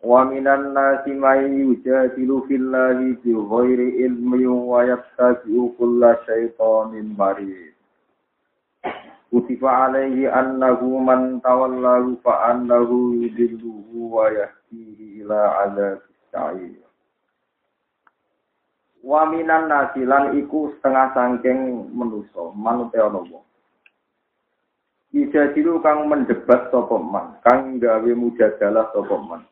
Wa minan nasi may yujadilu fillahi bi ghairi ilmi wa yattabi'u kulla syaitanin marid. Kutiba alaihi annahu man tawallahu fa annahu yudilluhu wa yahdihi ila adzabis sa'ir. Wa minan nasi lan iku setengah sangking manute ana wong. Yujadilu kang mendebat sapa man, kang gawe mujadalah sapa man.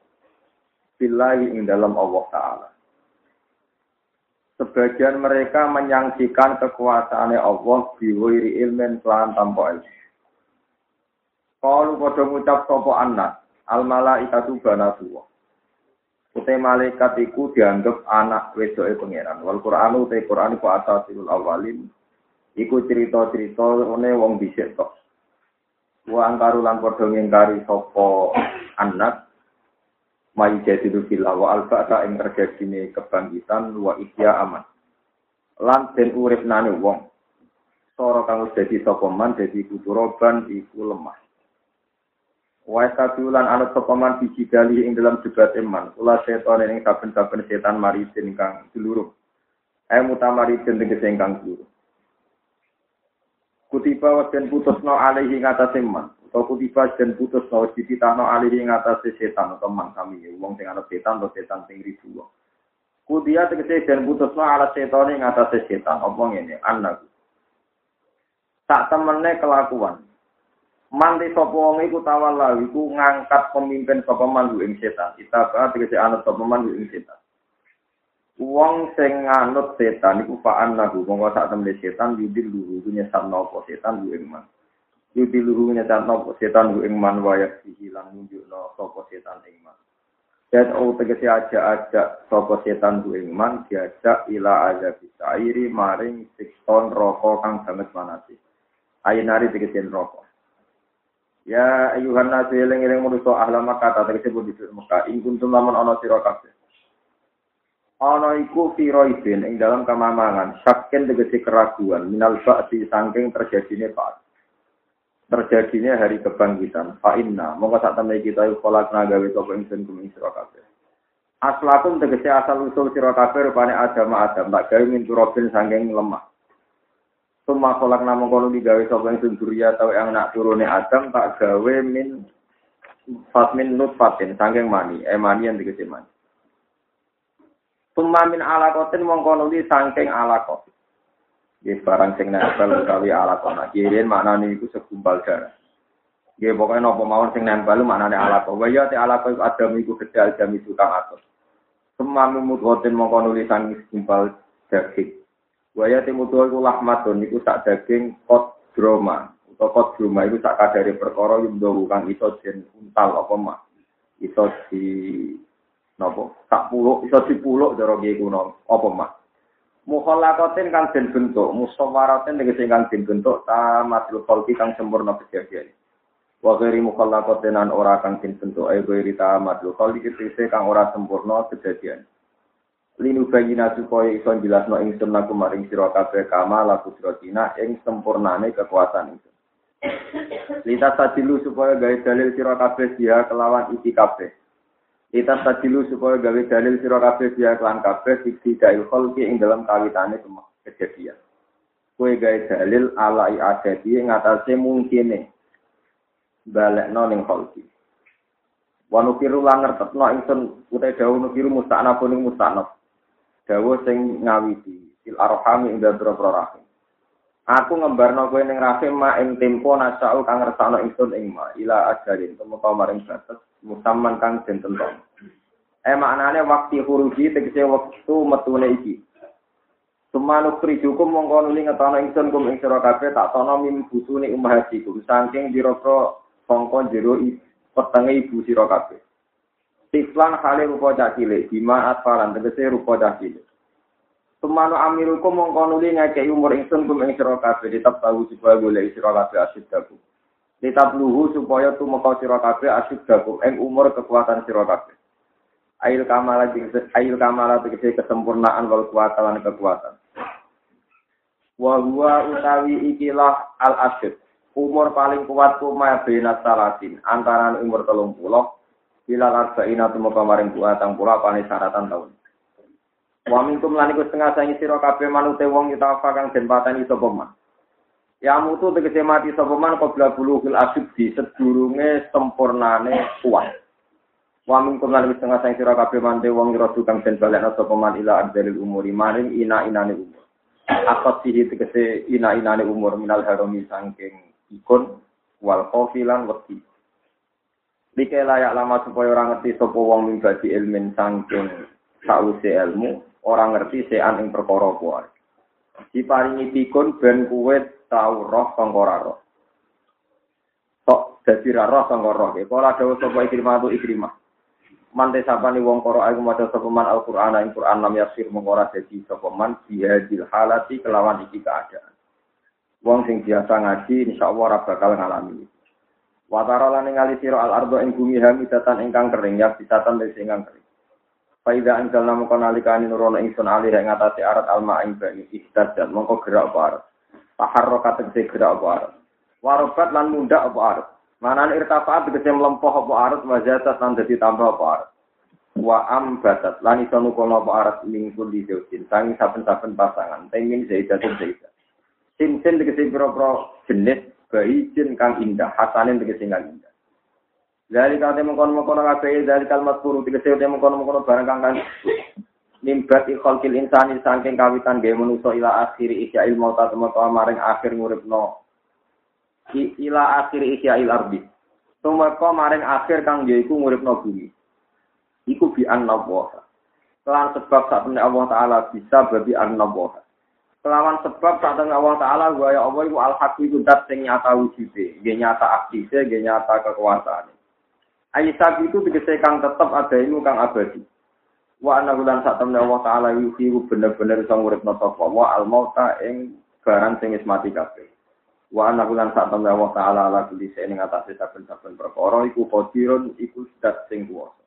Billahi ing dalam Allah Ta'ala. Sebagian mereka menyangsikan kekuasaannya Allah biwiri ilmin pelan tanpa ilmu. Kalau pada ngucap sopo anak, al malaikatu banatullah. Utai malaikat iku dianggap anak wedoke pangeran. Wal Qur'an utai Qur'an iku asasilul awalin. Iku cerita-cerita one wong bisik tok. Wa angkaru lan padha ngingkari sapa anak Mai jadilu fillah wa alfa ing terjadine kebangkitan wa ihya aman. Lan den urip nane wong. Sora kang wis dadi sapa man dadi kuturoban iku lemah. Wa satulan anut sapa man biji dali ing dalam debat iman. Kula setan ing saben-saben setan mari kang seluruh. Eh mutamari tegese ingkang seluruh. Kutiba wa den putusno alaihi ngatasé man. Atau kutiba dan putus no dititahno alih ing atas setan atau man kami wong sing ana setan atau setan sing ribu kudia tegese dan putus no ala setan ing atas setan apa ngene anak tak temene kelakuan Manti sapa wong iku tawalla iku ngangkat pemimpin sapa man ing setan. Kita ba tegese anut sapa man ing setan. Wong sing nganut setan iku fa'an nahu mongko sak temene setan yudil luhu nyesat napa setan ing man. Yudi luhu nyatano setan ing man wayak sihilang nunjukno sapa setan ing man. Dan o tegese aja-aja sapa setan ku ing man diajak ila aja bisairi maring sikton rokok kang sanget manasi. Ayinari tegese rokok. Ya ayuhan nasu eling-eling manusa ahla Makkah ta tegese budi Mekah ing kuntum lamun ana sira kabeh. Ana iku firoidin ing dalam kamamangan, saken tegese keraguan minal ba'ti saking terjadine pak terjadinya hari kebangkitan. Fa inna, mongko sak temne kita kolak nagawe sapa ingsun kum sira kabeh. Aslakum tegese asal usul sira kabeh rupane Adam Adam tak gawe min turobin saking lemah. Suma kolak namung kono digawe sapa ingsun durya tau yang nak turune Adam tak gawe min fatmin nutfatin saking mani, eh mani yang tegese mani. Suma min alakotin mongko nuli saking alakot. Di barang sing nempel utawi alat ana kirin maknane iku segumpal darah. Nggih pokoke napa mawon sing nempel maknane alat. Wa ya te alat iku adam iku gedal jam itu kang atus. Semamu mudhotin mongko nulisan segumpal daging. Wa ya te iku lahmatun iku sak daging kot droma. Utawa kot droma iku sak kadare perkara yumdo kang iso den untal apa mah. Iso di napa? Tak puluk iso dipuluk cara nggih kuno apa mah. Mukhallaqatin kang den bentuk, musawwaratin tegese kang den bentuk tamatul khalqi kang sempurna kejadian. Wa ghairi mukhallaqatin an ora kang den bentuk ayo ghairi tamatul khalqi tegese kang ora sempurna kejadian. Linu bayina supaya iso jelasno ingsun laku maring sira kabeh kama laku sira ing sempurnane kekuasaan itu. Lita sadilu supaya gawe dalil sira kabeh dia kelawan iki kabeh. Kita sajilu supaya gawe dalil sira kabeh biar kelan kabeh fiksi dail kholki ing dalam kawitane kejadian. Kue gawe dalil ala iadati ing atase mungkine balekno ning kholki. Wa nukiru lan ngertetno ingsun utai dawuh nukiru musta'naf ning musta'naf. Dawuh sing ngawiti sil arham ing dalem rahim. Aku ngembarno kowe ning rahim ma ing tempo nasau kang ngersakno ingsun ing ma ila ajarin tumeka maring batas musamman kang den tentok. Eh maknane waktu huruji tegese waktu metune iki. Sumanu krijukum mongko nuli ngetono ingsun kum ing sira kabeh tak tono mim busune umahatikum saking dira sangka jero petenge ibu sira kabeh. Tiflan hale rupa cah cilik, bima atfalan tegese rupa cah Sumano amirukum mongko nuli ngekei umur ingsun kum ing sira kabeh tetep tahu supaya golek sira kabeh asyiddaku. Tetap luhu supaya tumeka sira kabeh asyiddaku ing umur kekuatan sira kabeh. Ail kamala ail kamala tegese kesempurnaan wal kuwatan kekuatan. Wa huwa utawi ikilah al asyid. Umur paling kuat kuma benat salatin antara umur telung puluh Bila arba'ina tumeka maring buatang pula pane syaratan taun. Wa minkum lan iku setengah sangi sira kabeh manute wong yutafa kang den pateni sapa man. Ya mutu tegese mati sapa man qabla bulughil asyid di sedurunge sempurnane kuat. Wa minkum lan setengah sangi sira kabeh manute wong yrodu kang den balekna sapa man ila adzalil umuri maring ina-inane umur. Akot sihi tegese ina-inane umur minal harami sangking ikon wal kofilan wedi. Dike layak lama supaya orang ngerti sapa wong badi ilmin saking sause ilmu, orang ngerti sean ing perkara kuwi. Diparingi pikun ben kuwe tau roh sangka roh. Tok dadi roh sangka roh. Kala dawuh sapa ikrimah tu ikrimah. Mante sapani wong karo aku maca sapa man Al-Qur'an ing Qur'an lam yasir mengora dadi sapa halati kelawan iki keadaan. Wong sing biasa ngaji insyaallah ora bakal ngalami Watara lan ningali sira al ardo ing bumi hamidatan ingkang kering ya bisatan wis ingkang kering. Faida anjal namu kon alikani nurono ingsun alih ing ngatasi arat alma ing bani ihtad dan mongko gerak apa arat. Taharroka tegese gerak apa arat. Warobat lan mundak apa arat. Manan irtafaat tegese mlempoh apa arat wajatat lan dadi tambah apa arat. Wa ambatat lan iso nukono apa arat mingkul di jauhin tangi saben-saben pasangan. Tengin zaidatun zaidat. Sin-sin tegese pira-pira jenis bayi jin kang indah, hasanin tegese kang indah. Dari kate mengkono-mengkono kabeh dari kalimat puru tegese te mengkono-mengkono barang kang kan nimbat khalqil insani saking kawitan gawe manusa ila akhiri isya ilmu ta temeka maring akhir nguripno ila akhiri isya il ardi. Tumeka maring akhir kang yaiku nguripno bumi. Iku bi annallaha. Kelan sebab saat Allah Ta'ala bisa babi annallaha. Kelawan sebab tengah Allah Ta'ala, gua ya Allah itu al-haq itu dat sing nyata wujudnya. Dia nyata aktifnya, dia nyata kekuasaan. Aisyah itu dikasih kang tetap ada ilmu kang abadi. Wa anna bulan saat temen Allah Ta'ala yuhiru bener-bener sang urip nosofa. Wa al-mauta ing barang sing mati kabeh. Wa anna bulan saat temen Allah Ta'ala ala kuli ing atas saben-saben perkara iku qadirun iku dat sing kuwasa.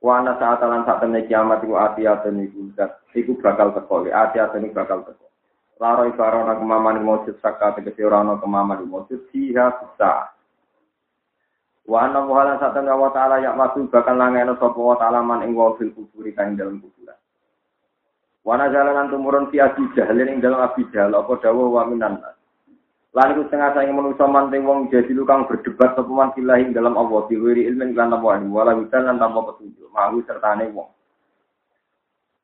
Wa ana saat lan saat temne kiamat iku ati atene iku zat iku bakal teko ati atene bakal teko. Laro ibarana kemaman mujud saka tegese ora ana kemaman mujud siha bisa. Wa ana muhala saat temne wa taala ya masu bakal langene sapa wa taala man ing wafil kuburi kang dalam kuburan. Wa ana jalan tumurun fi abi jahlin ing dalam abi jahl apa dawuh wa minan Lan iku setengah saya manusa manting wong jadi kang berdebat sapa man filahi dalam Allah diwiri ilmin lan apa wala witan lan tanpa petunjuk mahu sertane wong.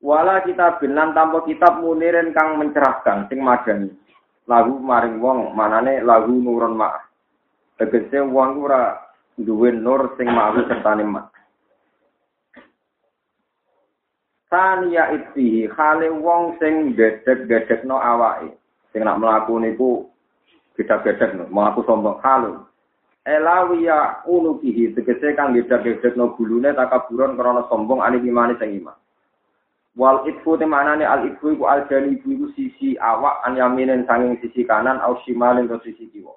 Wala kita binan tanpa kitab munirin kang mencerahkan sing madani. Lagu maring wong manane lagu nurun ma'ah. Tegese wong ora duwe nur sing mahu sertane mak. Tania itfihi khale wong sing gedek-gedekno awake. Sing nak mlaku niku beda-beda no, mengaku sombong halu. Elawiya unu kihi, tegese kang beda-beda no gulune takaburon karena sombong ani imani sing iman. Wal itfu temanane al itfu iku al jani iku sisi awak an yaminen sanging sisi kanan au shimalin ke sisi kiwa.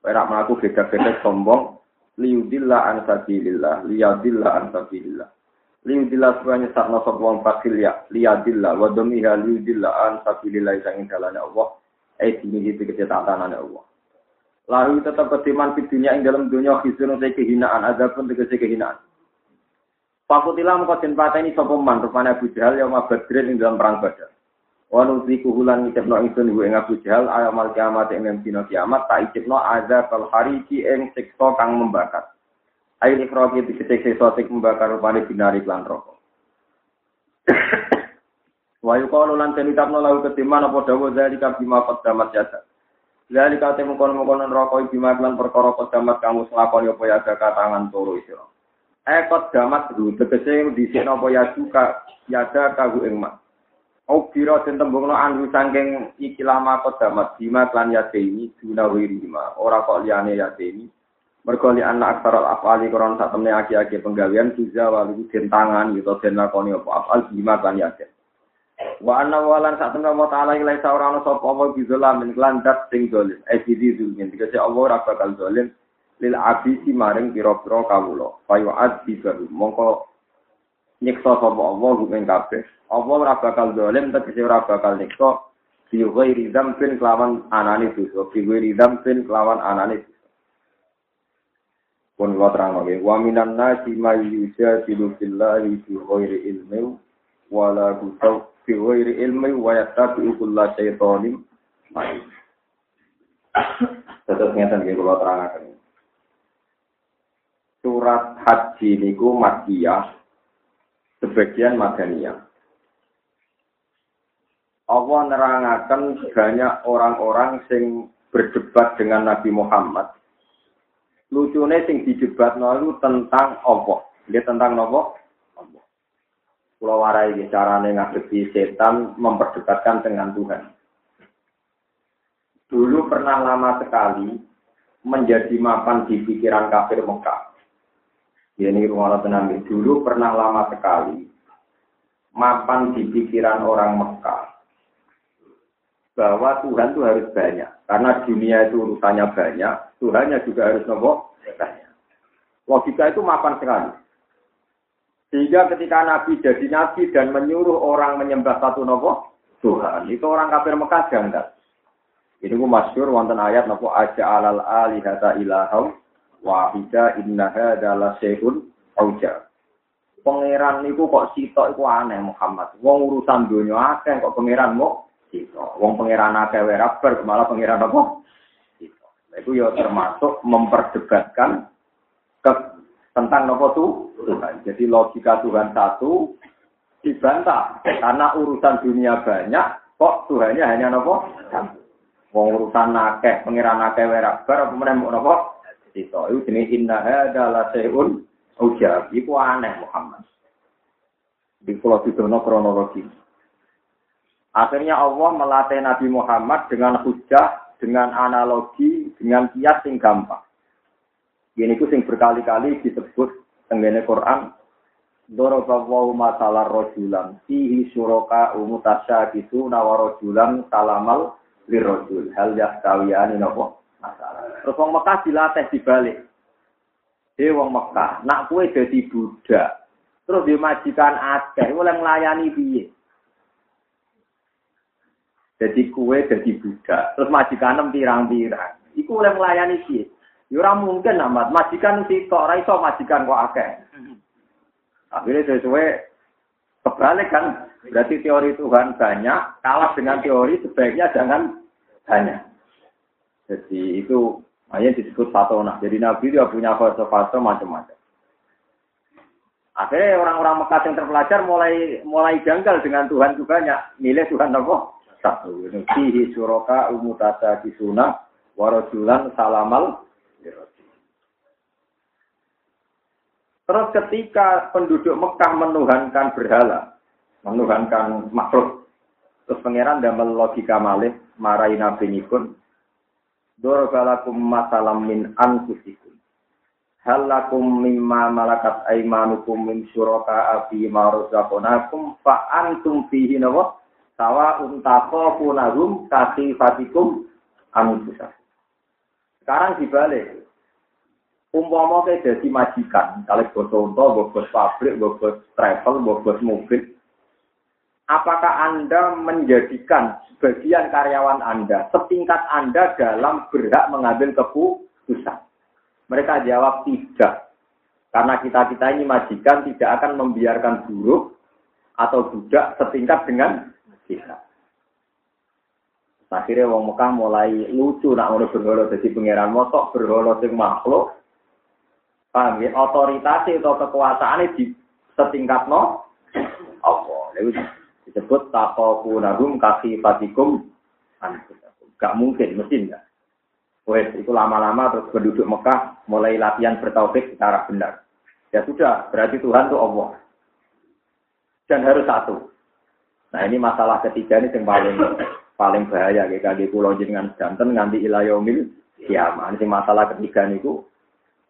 Perak melaku beda-beda sombong liudillah an sabilillah, liyadillah an sabilillah. Liudillah supaya nyesatna sapa wong fasil ya, liyadillah wa domiha liudillah an sabilillah sanging dalane Allah eh ini itu ketetanan Allah. Lalu tetap ketiman di dunia yang dalam dunia khizun saya kehinaan, ada pun tegese kehinaan. Fakutilah den ini sopeman, rupanya Abu Jahal yang badrin yang dalam perang badar. Wanu ziku hulan ngicipno ingsun hu ing Abu Jahal ayamal kiamat ing dina kiamat tak icipno azab al hariki ing siksa kang membakar. Ayo ikroki diketik siksa sing membakar rupane binari lan rokok. Wa yuqalu lan tenitapno lahu ketiman apa dawa zalika bima qaddamat yada. Zalika te mengkono-mengkono neraka bima lan perkara qaddamat kamu nglakoni apa ya tangan turu sira. Eh qaddamat ru tegese dhisikno apa ya suka yada kagu ing. Au kira den tembungno anu saking iki lama qaddamat bima lan yade ini duna wirima ora kok liyane ini Mergo li anak aksara afali koron sak temne aki-aki penggawean juga walu den tangan gitu den lakoni apa afal bima kan yakin. Wa anna walan sak temne wa ta'ala ilai saura ana sapa apa min landat sing dolim. Eh didi zulmin dikase Allah ora bakal lil abisi maring pira-pira kawula. Fayu adzi baru mongko nyiksa sapa Allah ing kabeh. Allah ora bakal dolim tegese ora bakal nyiksa fi ghairi dzambin kelawan anane dosa. Fi ghairi dzambin kelawan anane pun wa terang oke wa minan nasi may yujadilu billahi fi ghairi ilmi wa la gutaw fi ghairi ilmi wa yattabi'u kulla syaitanin marid Terus ngeten nggih kula terangaken. Surat haji niku Makkiyah sebagian Madaniyah. Allah nerangaken banyak orang-orang sing berdebat dengan Nabi Muhammad Lucune sing dijebat itu tentang apa? Dia tentang apa? Pulau warai carane ngadepi setan memperdebatkan dengan Tuhan. Dulu pernah lama sekali menjadi mapan di pikiran kafir Mekah. Ini rumah tenang dulu pernah lama sekali mapan di pikiran orang Mekah bahwa Tuhan itu harus banyak. Karena dunia itu urusannya banyak, Tuhannya juga harus nopo. Logika itu mapan sekali. Sehingga ketika Nabi jadi Nabi dan menyuruh orang menyembah satu nopo Tuhan, itu orang kafir Mekah janggal. Ini ku masyur wonten ayat nopo aja alal alihata ilahau wahida innaha adalah sehun auja. Pangeran niku kok sitok iku aneh Muhammad. Wong urusan dunia akeh kok pangeran mau Sito. Wong pangeran akeh wae rabar malah pangeran apa? Sito. Itu ya termasuk memperdebatkan ke, tentang nopo tuh Tuhan. Jadi logika Tuhan satu dibantah karena urusan dunia banyak kok Tuhannya hanya nopo Wong urusan akeh pangeran akeh wae rabar meneh nopo? Sito. Itu jenis indah adalah seun ujab. Iku aneh Muhammad. Di pulau Sidono kronologi. Akhirnya Allah melatih Nabi Muhammad dengan hujah, dengan analogi, dengan kias yang gampang. Ini ku sing berkali-kali disebut tenggene Quran. Dorobawahu masalah rojulan. Fihi suroka umutasya gitu nawarojulan salamal lirojul. Hal yahtawiyani nopo masalah. Terus wong Mekah dilatih dibalik. Dia wong Mekah, nak kue jadi budak. Terus dimajikan akeh, oleh melayani piye. Jadi kue jadi budak. Terus majikan pirang-pirang. Iku oleh melayani sih. Ya ora mungkin amat. Majikan si tok ora iso majikan kok akeh. Akhirnya sesuai kebalik kan. Berarti teori Tuhan banyak kalah dengan teori sebaiknya jangan banyak. Jadi itu hanya disebut fatona. Jadi Nabi dia punya fase-fase macam-macam. Akhirnya orang-orang Mekah yang terpelajar mulai mulai janggal dengan Tuhan banyak. Milih Tuhan apa? satu. Fihi suroka umutata kisuna warajulan salamal Terus ketika penduduk Mekah menuhankan berhala, menuhankan makhluk, terus pangeran damel logika malih marai nabi nikun, dorobalakum masalam min anfusikum. Halakum mimma malakat aimanukum min syuraka abi maruzakonakum fa antum fihi nawa Sawa untako punagum kasih fatikum amususa. Sekarang dibalik. Umpama ke jadi majikan, kalau bos unta, bos pabrik, bos travel, bos mobil. Apakah Anda menjadikan sebagian karyawan Anda setingkat Anda dalam berhak mengambil keputusan? Mereka jawab tidak. Karena kita-kita ini majikan tidak akan membiarkan buruh atau budak setingkat dengan kita. Akhirnya wong Mekah mulai lucu nak ngono berhala dadi pangeran motok berhala sing makhluk. Paham ya? Otoritas atau kekuasaan di setingkat no apa? Disebut takokunahum kasifatikum anfusakum. Gak mungkin, mesti enggak. Wes, itu lama-lama terus penduduk Mekah mulai latihan bertauhid secara benar. Ya sudah, berarti Tuhan itu Allah. Dan harus satu. Nah ini masalah ketiga ini yang paling paling bahaya kayak kaki pulau jenengan jantan nganti ilayomil kiamat. Ini masalah ketiga niku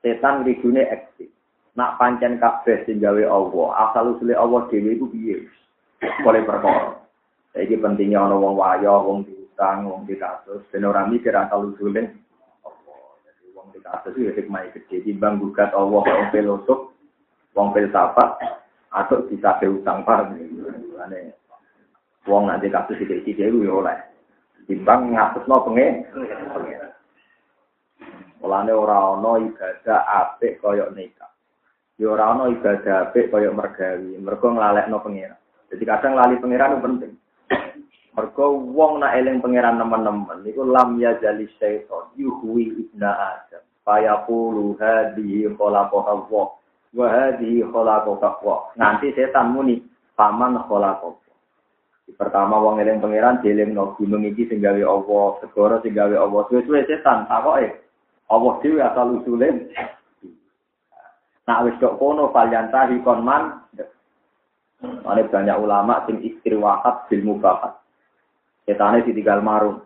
Setan rigune eksis. Nak pancen kabeh sing gawe Allah, asal usule Allah dhewe iku piye? Oleh perkara. Iki pentingnya ana wong wayo, wong diutang, wong dikasus, ben ora mikir asal usule. Jadi wong dikasus itu hikmah gede timbang gugat Allah wong filosuf, wong filsafat atau bisa utang paham. Ane wong nanti kasus iki-iki dhewe yo oleh. Timbang ngatusno pengen. Mulane ora ana ibadah apik kaya nikah. Ya ora ana ibadah apik kaya mergawi, mergo nglalekno pangeran. Jadi kadang lali pangeran itu penting. Mergo wong nak eling pangeran teman-teman niku lam ya jali syaiton yuhwi ibna adam. Fayaqulu hadhihi khalaqaha Allah wa hadhihi khalaqaha Allah. Nanti setan muni paman khalaqaha. Pertama wong eling pangeran dielingno gunung iki sing gawe Allah, segara sing gawe Allah. Suwe-suwe setan takoke Allah dhewe asal usule. Nah wis kok kono falyantahi konman. Ada banyak ulama sing istiwahat bil mubahat. Setane ditinggal marung.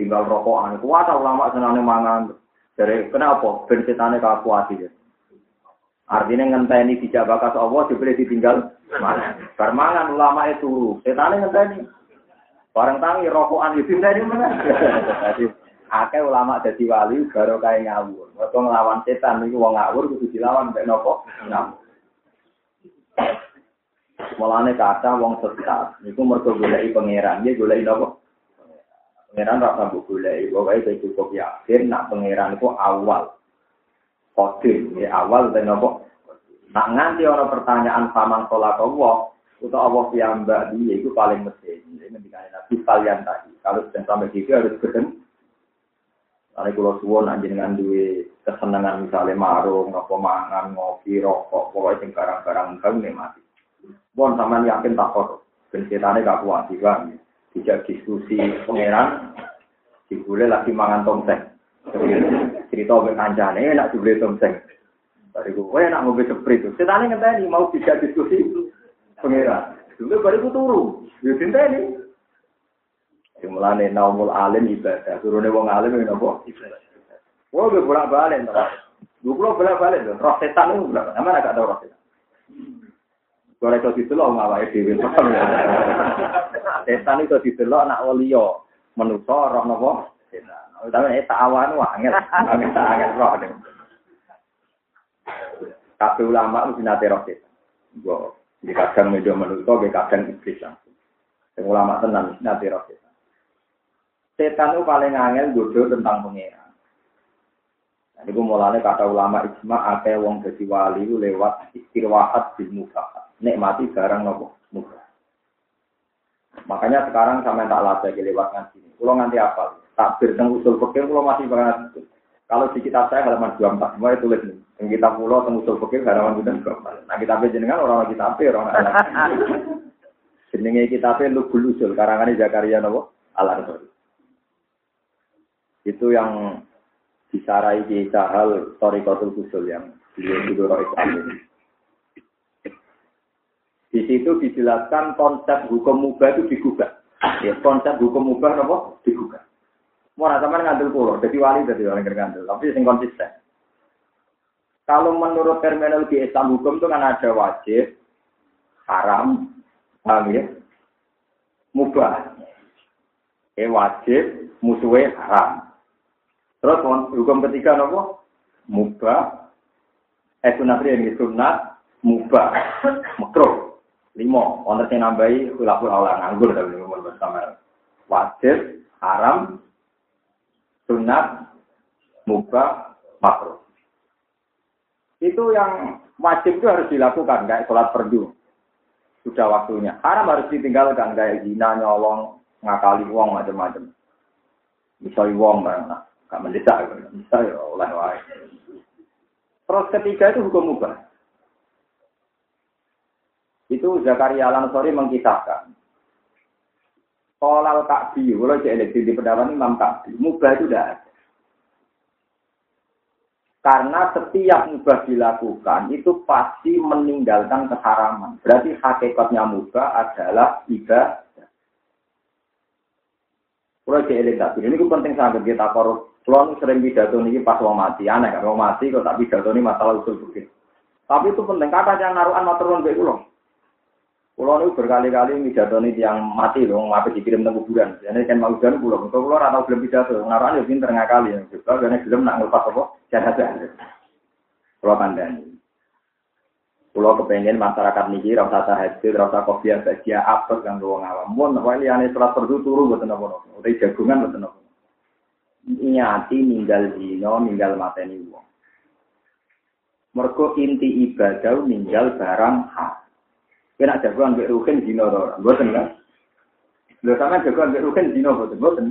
Tinggal rokokan. Kuat ulama senane mangan. Dari kenapa? Ben setane kakuati. Artinya ngenteni dijak bakas Allah dibeli ditinggal mana? Ulama itu Setane ngenteni. Barang tangi rokokan itu ngenteni mana? akeh ulama dadi wali baru kae ngawur. Mergo nglawan setan niku wong ngawur kudu dilawan mek napa? Ngawur. Mulane kata wong sesat niku mergo goleki pangeran, nggih goleki napa? Pangeran ra sambut goleki, pokoke cukup yakin nak pangeran iku awal. Kodim, ya awal dan napa? Nak nganti ana pertanyaan paman kolak Allah, utawa Allah piyambak dia itu paling mesti. Ini ngendikane Nabi kalian tadi. Kalau sudah sampai situ harus ketemu Ane kulo suwon dengan duwe kesenangan misalnya marung, ngopo mangan, ngopi, rokok, pokoknya sing barang-barang kang mati. Bon sampean yakin tak kok ben gak kuat juga. Tidak diskusi pangeran, dibule lagi mangan tongseng. Cerita ke kancane enak dibule tongseng. Bariku, kowe enak ngombe seprit. Setane ngenteni mau tidak diskusi pangeran. Dulu bariku turu. Yo ini. Sing mulane naumul alim ibadah. Turune wong alim ngene apa? Ibadah. Wong bolak-balik to. Lu kulo bolak-balik to. Roh setan itu bolak. Sama gak tau roh setan. Gore iso didelok ngawake dhewe. Setan itu didelok waliya. Roh napa? Setan. Tapi tak awan wae angel. Angel angel roh. Ulama mesti nate roh setan. Gua di kadang media manusia, kadang iblis langsung. Yang ulama tenan nate roh setan. Setan itu paling angel bodoh tentang pengeran. Nah, ini mulanya kata ulama ijma, ada wong jadi wali lewat istirwahat di mufahat. Nikmati barang nopo muka. Makanya sekarang sama tak latih lewat ngaji ini. Kalau nanti apa? Tak bertemu usul fikir, kalau masih banget. Kalau di kitab saya halaman 24, semua tulis nih. Yang kita pulau tentang usul fikir halaman 24. Nah kitab jenengan orang kitab orang anak. Jenenge kitabnya Lubul Usul, karangannya Zakaria nopo Al-Ansari. Itu yang disarai di Sahal Torikotul Kusul yang beliau juga Islam ini. Di situ dijelaskan konsep hukum mubah itu digugat. Ya, konsep hukum mubah apa? Digugat. Mau sama ngandel pulau, jadi wali jadi orang ngandel, tapi yang konsisten. Kalau menurut terminologi Islam hukum itu kan ada wajib, haram, paham ya? Mubah. Eh wajib, musuhnya haram. Terus hukum ketiga nopo? Mubah. Eh sunat ini sunat mubah. Makro. Lima. Wonten sing nambahi khilaful aula nganggur tapi ngomong bersama. Wajib, haram, sunat, mubah, makro. Itu yang wajib itu harus dilakukan kayak sholat perdu. Sudah waktunya. Haram harus ditinggalkan kayak zina, nyolong, ngakali uang macam-macam. Misalnya uang barang Gak mendesak, bisa ya oleh wae. Terus ketiga itu hukum mubah. Itu Zakaria Al-Ansori mengkisahkan. Kolal Ka'bi, kalau cek di pendapat Imam Ka'bi, mubah itu tidak ada. Karena setiap mubah dilakukan itu pasti meninggalkan keharaman. Berarti hakikatnya mubah adalah ibadah. Kalau di eling tak ini penting sangat kita korup. Kalau sering pidato ini pas mau mati, aneh kan? Mau mati kok tak pidato ini masalah usul fikih. Tapi itu penting, kata yang naruhan maturun baik ulang. Kulo niku berkali-kali pidato ini yang mati loh, mati dikirim ke kuburan. Jadi kan mau jalan pulau, kulo atau belum pidato, naruhan ya pinter ngakali ya. Juga karena belum nak ngelepas apa, saja. Kulo kandani. Kulo kepengen masyarakat niki rasa tahajud, rasa kopi dia apa kan wong awam. Mun wae liyane salat fardu turu mboten napa-napa. Udah jagungan mboten napa. Nyati ninggal dino, ninggal mateni wong. Mergo inti ibadah ninggal barang hak. Kena jagoan mbek rukin dino to, mboten kan? Lho sampean jagoan mbek rukin dino mboten, mboten.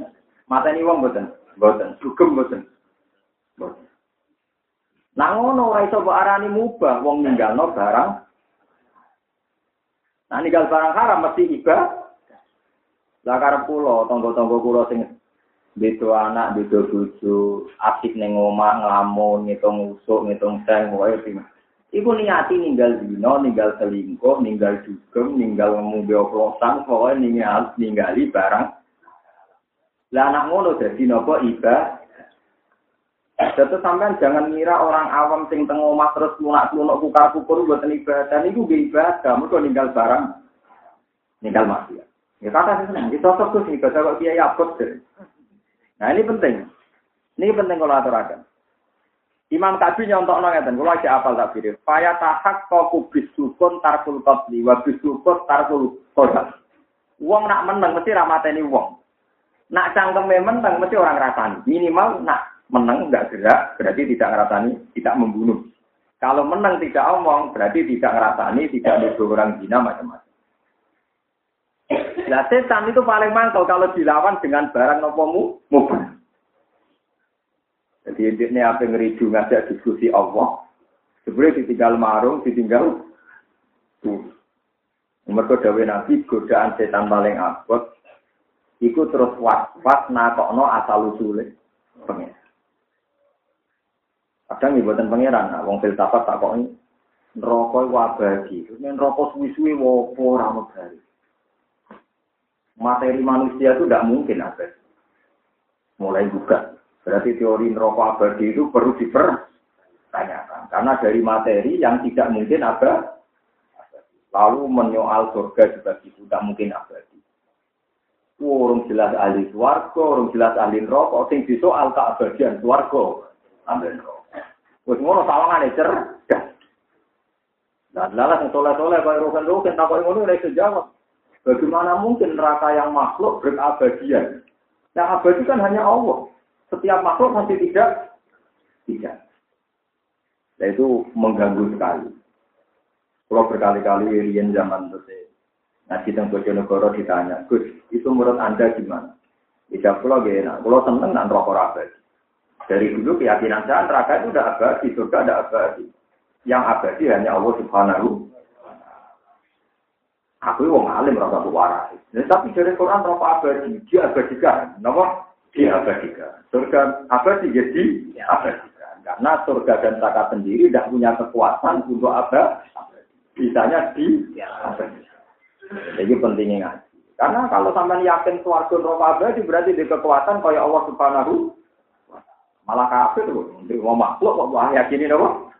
Mateni wong mboten, mboten. Sugem mboten. Mboten. Nah ngono ora iso mbok arani mubah wong ninggalno barang. Nah ninggal barang haram mesti iba. Karep kula, tangga-tangga kula sing beda anak, beda bojo, asik ning omah nglamun, ngitung usuk, ngitung seng, wae Iku niati ninggal dino, ninggal selingkuh, ninggal dugem, ninggal ngombe oplosan, pokoknya ninggal, ninggali barang. Lah anak ngono dadi napa ibadah jadi sampean jangan ngira orang awam sing teng omah terus lunak-lunak buka kukur buat ibadah niku nggih ibadah, mergo ninggal barang ninggal maksiat. Ya kata sih seneng, kita cocok tuh sih kalau kiai abot Nah ini penting. Ini penting kalau aturakan. Imam Kabi nyontok ngeten, kalau aja apal tak pilih. Faya tahak kau kubis sukun tarkul kotli, wabis sukun tarkul kodal. Uang nak menang mesti ramateni uang. Nak cangkem menang mesti orang rasani. Minimal nak menang nggak gerak, berarti tidak ngerasani, tidak membunuh. Kalau menang tidak omong, berarti tidak ngerasani, tidak ada orang zina macam-macam. Nah setan itu paling mangkal kalau dilawan dengan barang nopomu mubah. Jadi ini apa ngeridu ngajak diskusi Allah. Sebenarnya ditinggal marung, ditinggal tuh. Mereka dawe nabi godaan setan paling abot. Iku terus was-was nakokno asal usulnya. Pengen. Kadang buatan pangeran, nah, wong filsafat tak kok ini neraka wabagi. Ini neraka suwi-suwi wopo ora. Materi manusia itu tidak mungkin ada. Mulai buka. Berarti teori neraka abadi itu perlu dipertanyakan. Karena dari materi yang tidak mungkin ada, lalu menyoal surga juga tidak mungkin abadi. Orang jelas ahli swarga, orang jelas ahli neraka, sing disoal keabadian swarga, ambil neraka. Wes ngono sawangane cerdas. Nah, lalas yang soleh-soleh kaya rokan-rokan, tak kaya ngono ora jawab. Bagaimana mungkin neraka yang makhluk berabadian? Yang abadi kan hanya Allah. Setiap makhluk pasti tidak tidak. Nah, itu mengganggu sekali. Kalau berkali-kali Rian zaman itu ngaji tentang Bojonegoro ditanya, Gus, itu menurut Anda gimana? Tidak pulau gak Kalau seneng dan rokok. Dari dulu keyakinan saya neraka itu udah abadi, surga ada abadi. Yang abadi hanya Allah Subhanahu Aku wong alim rasa waras. Nah, tapi dari Quran rasa abadi, dia abadikan. Nama dia abadikan. Surga abadi jadi abadikan. Karena surga dan neraka sendiri tidak punya kekuatan untuk apa? Bisanya di abadikan. Jadi pentingnya ngaji. Karena kalau sampai yakin suarga neraka abadi berarti di kekuatan kayak Allah Subhanahu Malah kafir loh. Mau makhluk kok mau yakini apa?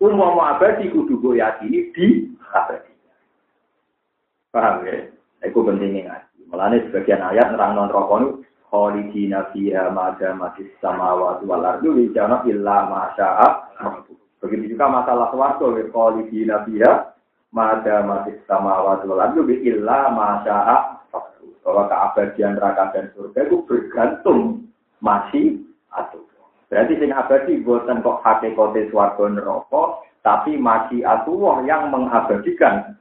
Umum abadi kudu gue yakini di abadi. Paham ya? Itu pentingnya ngaji. Mulanya sebagian ayat nerang non rokok khalidina fiha mada matis samawati wal ardu wijana illa masya'a Begitu juga masalah swarga wa khalidina fiha mada matis samawati wal ardu illa masya'a bahwa keabadian neraka dan surga itu bergantung masih atuh. Berarti sing abadi buatan kok hakikate swarga neraka, tapi masih atuh yang mengabadikan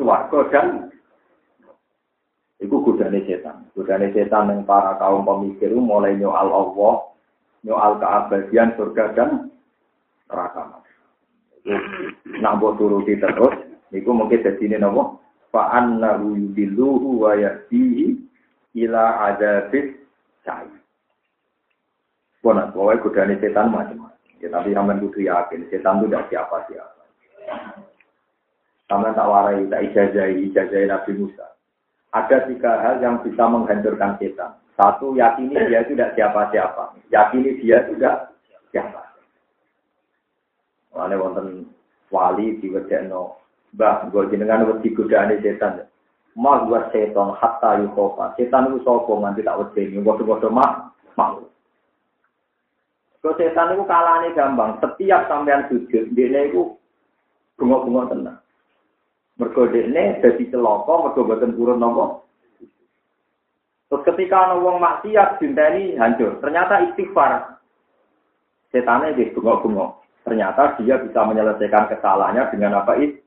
swarga dan Iku godane setan. Godane setan yang para kaum pemikir mulai nyoal Allah, nyoal keabadian surga dan neraka. Mbok turuti terus, niku mungkin jadi ini nopo. Fa annahu yudilluhu wa ila adabis cahaya. Pokoknya, pokoknya godani setan macam-macam. Ya, tapi sampai kudu yakin, setan itu tidak siapa-siapa. Sampai tak warai, tak ijazahi, ijazahi Nabi Musa. Ada tiga hal yang bisa menghancurkan setan. Satu, yakini dia itu tidak siapa-siapa. Yakini dia tidak siapa. Mana wonten wali diwedekno, Mbah, gue jenengan wedi godane setan. Mas buat setan hatta yukofa. Setan itu sapa nganti tak wedeni. Bodoh-bodoh mah mau. Kalau setan itu kalahnya gampang. Setiap sampean sujud, dia itu bunga-bunga tenang. Mergo dekne dadi celaka mergo boten purun napa. Terus ketika ana wong maksiat dinteni hancur. Ternyata istighfar. Setannya di bunga-bunga. Ternyata dia bisa menyelesaikan kesalahannya dengan apa itu?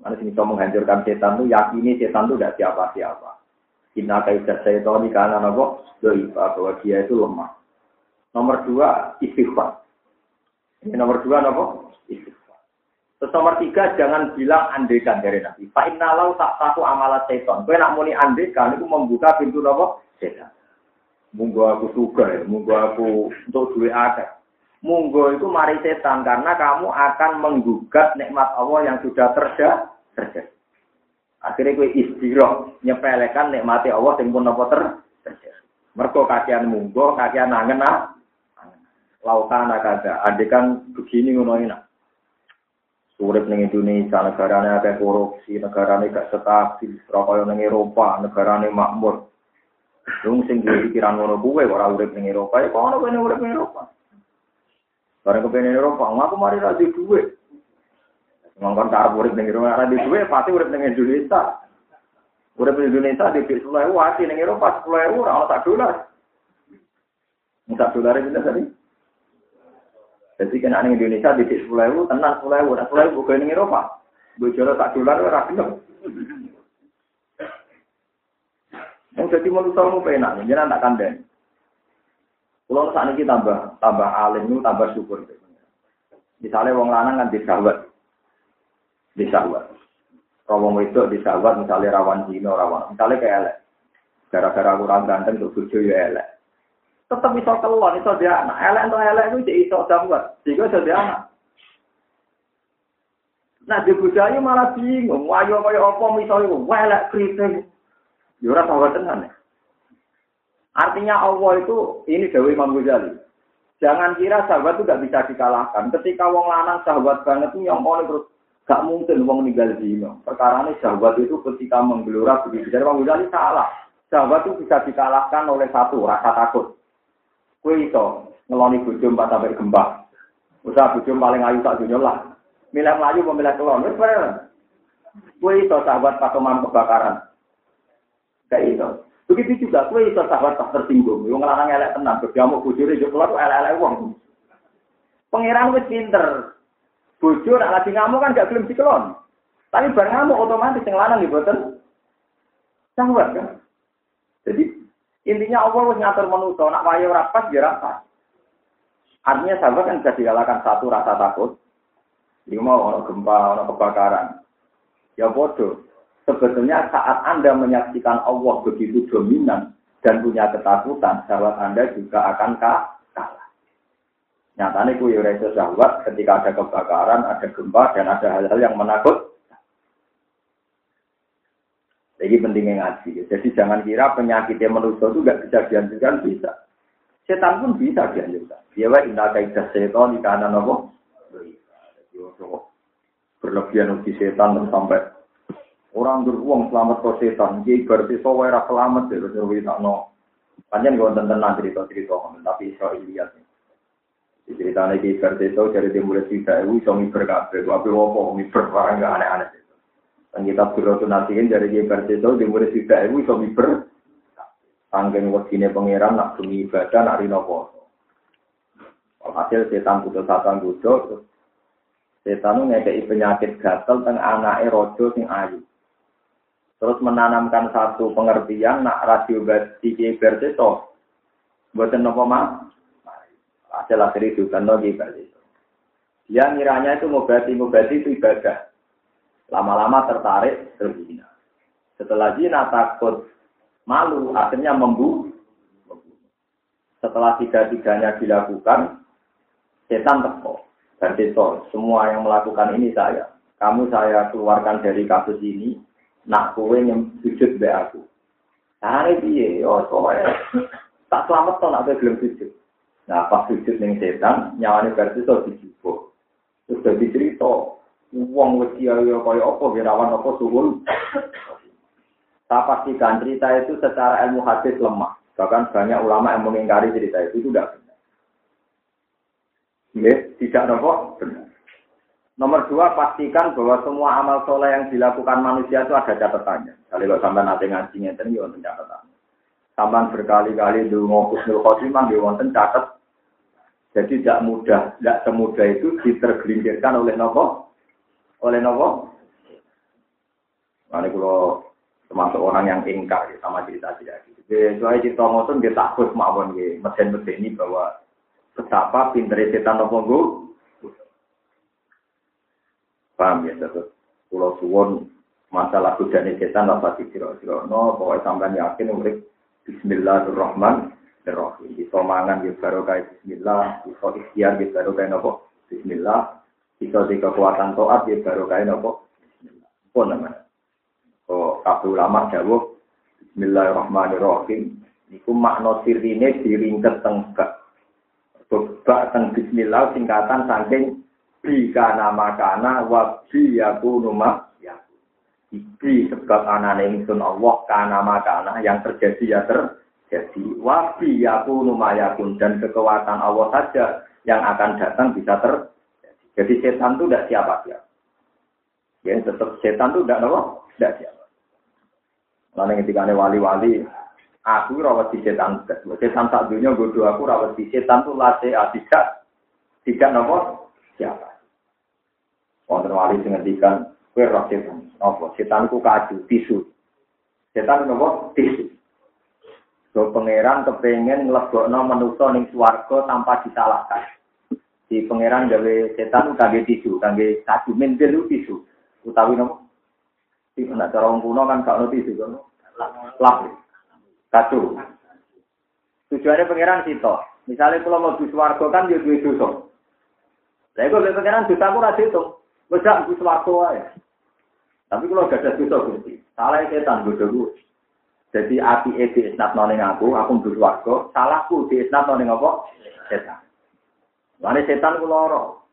Mana bisa menghancurkan setan itu yakini setan itu tidak siapa-siapa. Inna kaidah setan ini karena nopo doiba bahwa dia itu lemah. Nomor dua istighfar. Ini nomor dua nopo istighfar. Terus nomor tiga, jangan bilang andekan dari Nabi. Pak Innalau tak satu amalat setan. Kau nak muni andekan itu membuka pintu nopo setan. Munggu aku suka ya, munggu aku untuk duit ada. Munggu itu mari setan karena kamu akan menggugat nikmat Allah yang sudah terjadi. terjadi. Akhirnya kue istirahat nyepelekan nikmati Allah yang pun nopo ter terjadi. Mergo kakian munggu, kakian nangen ah. Lautan ada, adekan begini ngono enak. Urip ning Indonesia negarane akeh korupsi, negarane gak stabil, kaya ning Eropa, negarane makmur. Wong sing duwe pikiran ngono kuwe ora urip ning Eropa, ya kono kene urip ning Eropa. Bareng kepene Eropa, aku mari ra di duwe. Ngongkon karep urip ning Eropa, ra di duwe pasti urip ning Indonesia. Urip ning Indonesia di 10.000 wati ning Eropa 10.000 ora ono tak dolar. Tak dolar itu tadi. Jadi kena Indonesia di sepuluh ribu, tenang sepuluh ribu, sepuluh ribu gue ning Eropa. Bojoro tak dolar ora gelem. Yang jadi mau penak, jangan tak kandeng. Kalau saat ini tambah tambah alim tambah syukur. Misalnya wong lanang kan disawat, disawat. Kalau itu disawat, misalnya rawan zino, rawan. Misalnya kayak elek. Gara-gara kurang ganteng, tuh bojo ya elek tetap bisa kelon, bisa dia anak. Elek atau elek itu jadi iso dapat, jika bisa dia anak. Nah di budaya malah bingung, wayo kaya apa misalnya, wah elek kritik. Ya, tahu tenan ya. Artinya Allah itu, ini Dewi Imam Ghazali. Jangan kira sahabat itu gak bisa dikalahkan. Ketika wong lanang sahabat banget itu yang paling terus gak mungkin wong meninggal zino. Perkara ini sahabat itu ketika menggelora begitu. Jadi Imam Ghazali salah. Sahabat itu bisa dikalahkan oleh satu rasa takut. Kue iso ngeloni bojo empat sampai gempa. Usaha bojo paling ayu tak dunia lah. Milih melayu pemilih kelon. Wes bareng. Kue iso sahabat pakeman kebakaran. Kayak itu. Begitu juga kue iso sahabat tak tersinggung. Yang ngelarang elek tenang. Berdiamuk bojone yo keluar elek-elek wong. Pangeran wis pinter. Bojo nak lagi ngamuk kan gak gelem dikelon. Tapi bareng ngamuk otomatis yang lanang diboten. Sahabat kan. Jadi Intinya Allah harus ngatur manusia, nak wayo dia rapas. Artinya sahabat kan bisa digalakkan satu rasa takut. Ini mau orang gempa, orang kebakaran. Ya bodoh. Sebetulnya saat Anda menyaksikan Allah begitu dominan dan punya ketakutan, sahabat Anda juga akan kalah. Nyatanya kuyu reso sahabat ketika ada kebakaran, ada gempa, dan ada hal-hal yang menakut, jadi pentingnya ngaji. Jadi jangan kira penyakitnya manusia itu gak bisa dianjurkan, bisa. Setan pun bisa dianjurkan. Dia wa inna kaidah setan di kanan apa? Berlebihan uji setan sampai orang beruang selamat ke setan. Dia berarti soal era selamat ya. Terus kita no. Panjang gue tentang cerita-cerita, tapi iso lihat. Ceritanya di Verteto dari timur tiga itu iso miber kabeh. Tapi wopo miber barang aneh-aneh. Dan kita berdoa nasihin dari dia itu di murid juga ibu bisa miber. Tanggen wakine pangeran nak bumi ibadah nak rino poso. Hasil setan putus satan gudo, setan itu ngekei penyakit gatel teng anake rojo sing ayu. Terus menanamkan satu pengertian nak radio bati itu. Buatan nopo mah? Hasil akhir itu kan lagi itu. Dia ngiranya itu mubati mubati itu ibadah. Lama-lama tertarik berzina. Setelah zina takut malu, akhirnya membunuh. Setelah tiga-tiganya dilakukan, setan teko. Dan setor, semua yang melakukan ini saya. Kamu saya keluarkan dari kasus ini, nak kowe yang sujud be aku. Carane piye? Yo soalnya tak selamat to nak gelem sujud. Nah, pas sujud ning setan, nyawane versi iso dijupuk. Terus dadi cerita, wong wedi ayo kaya apa wirawan apa. Saya pastikan cerita itu secara ilmu hadis lemah. Bahkan banyak ulama yang mengingkari cerita itu, itu tidak benar. Ya, tidak nopo benar. Nomor dua, pastikan bahwa semua amal soleh yang dilakukan manusia itu ada catatannya. Kalau sampai nanti ngajinya itu, ya wonten catatan. Sampai berkali-kali dulu dulu khotimah, ya wonten catat. Jadi tidak mudah, tidak semudah itu ditergelincirkan oleh nopo, oleh nopo. Nah, kalau termasuk orang yang ingkar ya, sama cerita tidak gitu. Soalnya cerita ngotot dia takut mawon ya, mesin-mesin ini bahwa betapa pinter setan nopo gue Paham ya, terus pulau suwon masalah godaan setan apa dikira-kira. No, pokoknya sampai yakin urip Bismillahirrahmanirrahim. Bisa mangan di barokah Bismillah, bisa ikhtiar di barokah nopo Bismillah, bisa di kekuatan toat di barokah nopo Bismillah. Pun namanya. Oh, kabeh ulama jawab Bismillahirrahmanirrahim. Niku makna sirine diringket teng bak. Teng Bismillah singkatan saking Bika nama kana wa bi yakunu ma Ibi sebab anane ingsun Allah kana makana yang terjadi ya terjadi. Wa bi yakunu yakun dan kekuatan Allah saja yang akan datang bisa terjadi. Jadi setan itu tidak siapa siapa. Ya tetap setan itu tidak apa? Tidak siapa. Lalu ketika ada wali-wali, aku rawat di setan. Setan tak dunia bodoh aku rawat di setan itu lase tidak tidak nopo siapa. Wonten wali sing ngendikan, kowe roh setan. Apa? Setan ku kaju, tisu. Setan nopo? Tisu. So pangeran kepengen nglebokno manusa ning swarga tanpa disalahkan. Di pangeran gawe setan kangge tisu, kangge kaju mentil tisu. Utawi nopo? Iki nek cara wong kuno kan gak ono tisu kan. Lap. Kaju. Tujuannya pangeran sito. Misalnya kalau mau di swarga kan dia duwe dosa. Lah iku pangeran dosa aku ra diitung. Wes gak kuwi swarga wae. Tapi kalau gak ada dosa Gusti, salah setan bodoh gue. Jadi api di isnat aku, aku mbus warga, salahku di isnat noning apa? Setan. Lalu setan ku loro.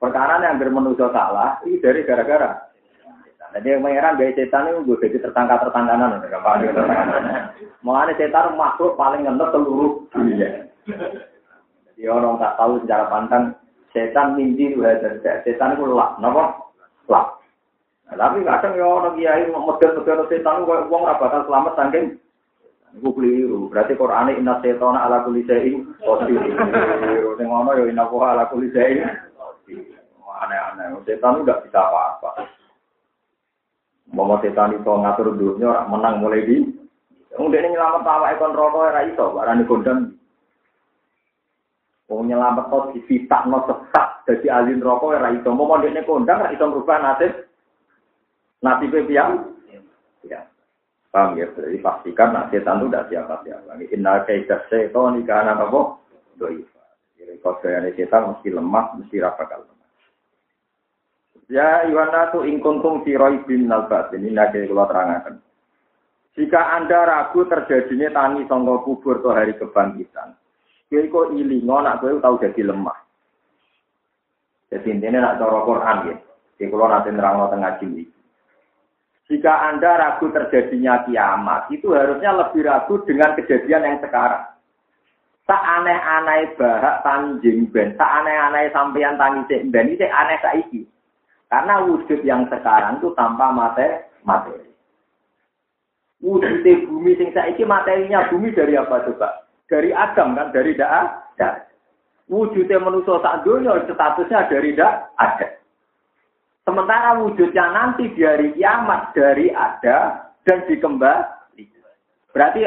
Perkara yang bermenuju salah, ini dari gara-gara. Jadi yang mengeran gaya setan itu gue jadi tertangka-tertangkanan. Mengenai setan makhluk paling ngentot seluruh dunia. Jadi orang tak tahu secara pandang setan mimpi derajat. Setan itu lak, nopo lak. Nah, tapi kadang ya orang kiai model-model setan itu uang bakal selamat saking Iku keliru. Berarti Quran ini inna setona ala kulli syai'in qadir. Sing ngono ya inna ala kulli syai'in Aneh-aneh. Setan itu tidak bisa apa-apa. Mau setan itu ngatur dunia orang menang mulai di. Kemudian ini nyelamat awak ekon rokok ya iso, barani kondang. Wong nyelamat kok disitak no sesat jadi alin rokok ora iso mau ndekne kondang ora iso merubah nasib nasib piang ya paham ya? Jadi pastikan nah setan itu tidak siapa siapa ini inna kaidah setan ini karena apa? Doifa jadi saya setan mesti lemah mesti rapakal ya Iwana tu ingkuntung siroi bin nalbat ini nanti kalau terangkan. Jika anda ragu terjadinya tani songkok kubur atau hari kebangkitan Kowe kok ilingo nak kowe tau jadi lemah. Jadi intinya nak cara Quran ya. Di kalau nanti nerangno tengah ini. Jika Anda ragu terjadinya kiamat, itu harusnya lebih ragu dengan kejadian yang sekarang. Tak aneh-aneh bahak tanjing ben, tak aneh-aneh sampeyan tangi sik ben, ini aneh saiki. Karena wujud yang sekarang itu tanpa mate materi. Wujud bumi sing saiki materinya bumi dari apa coba? dari Adam kan, dari dak ada. Wujudnya manusia tak dunia statusnya dari dak ada. Sementara wujudnya nanti dari kiamat dari ada dan dikembali. Berarti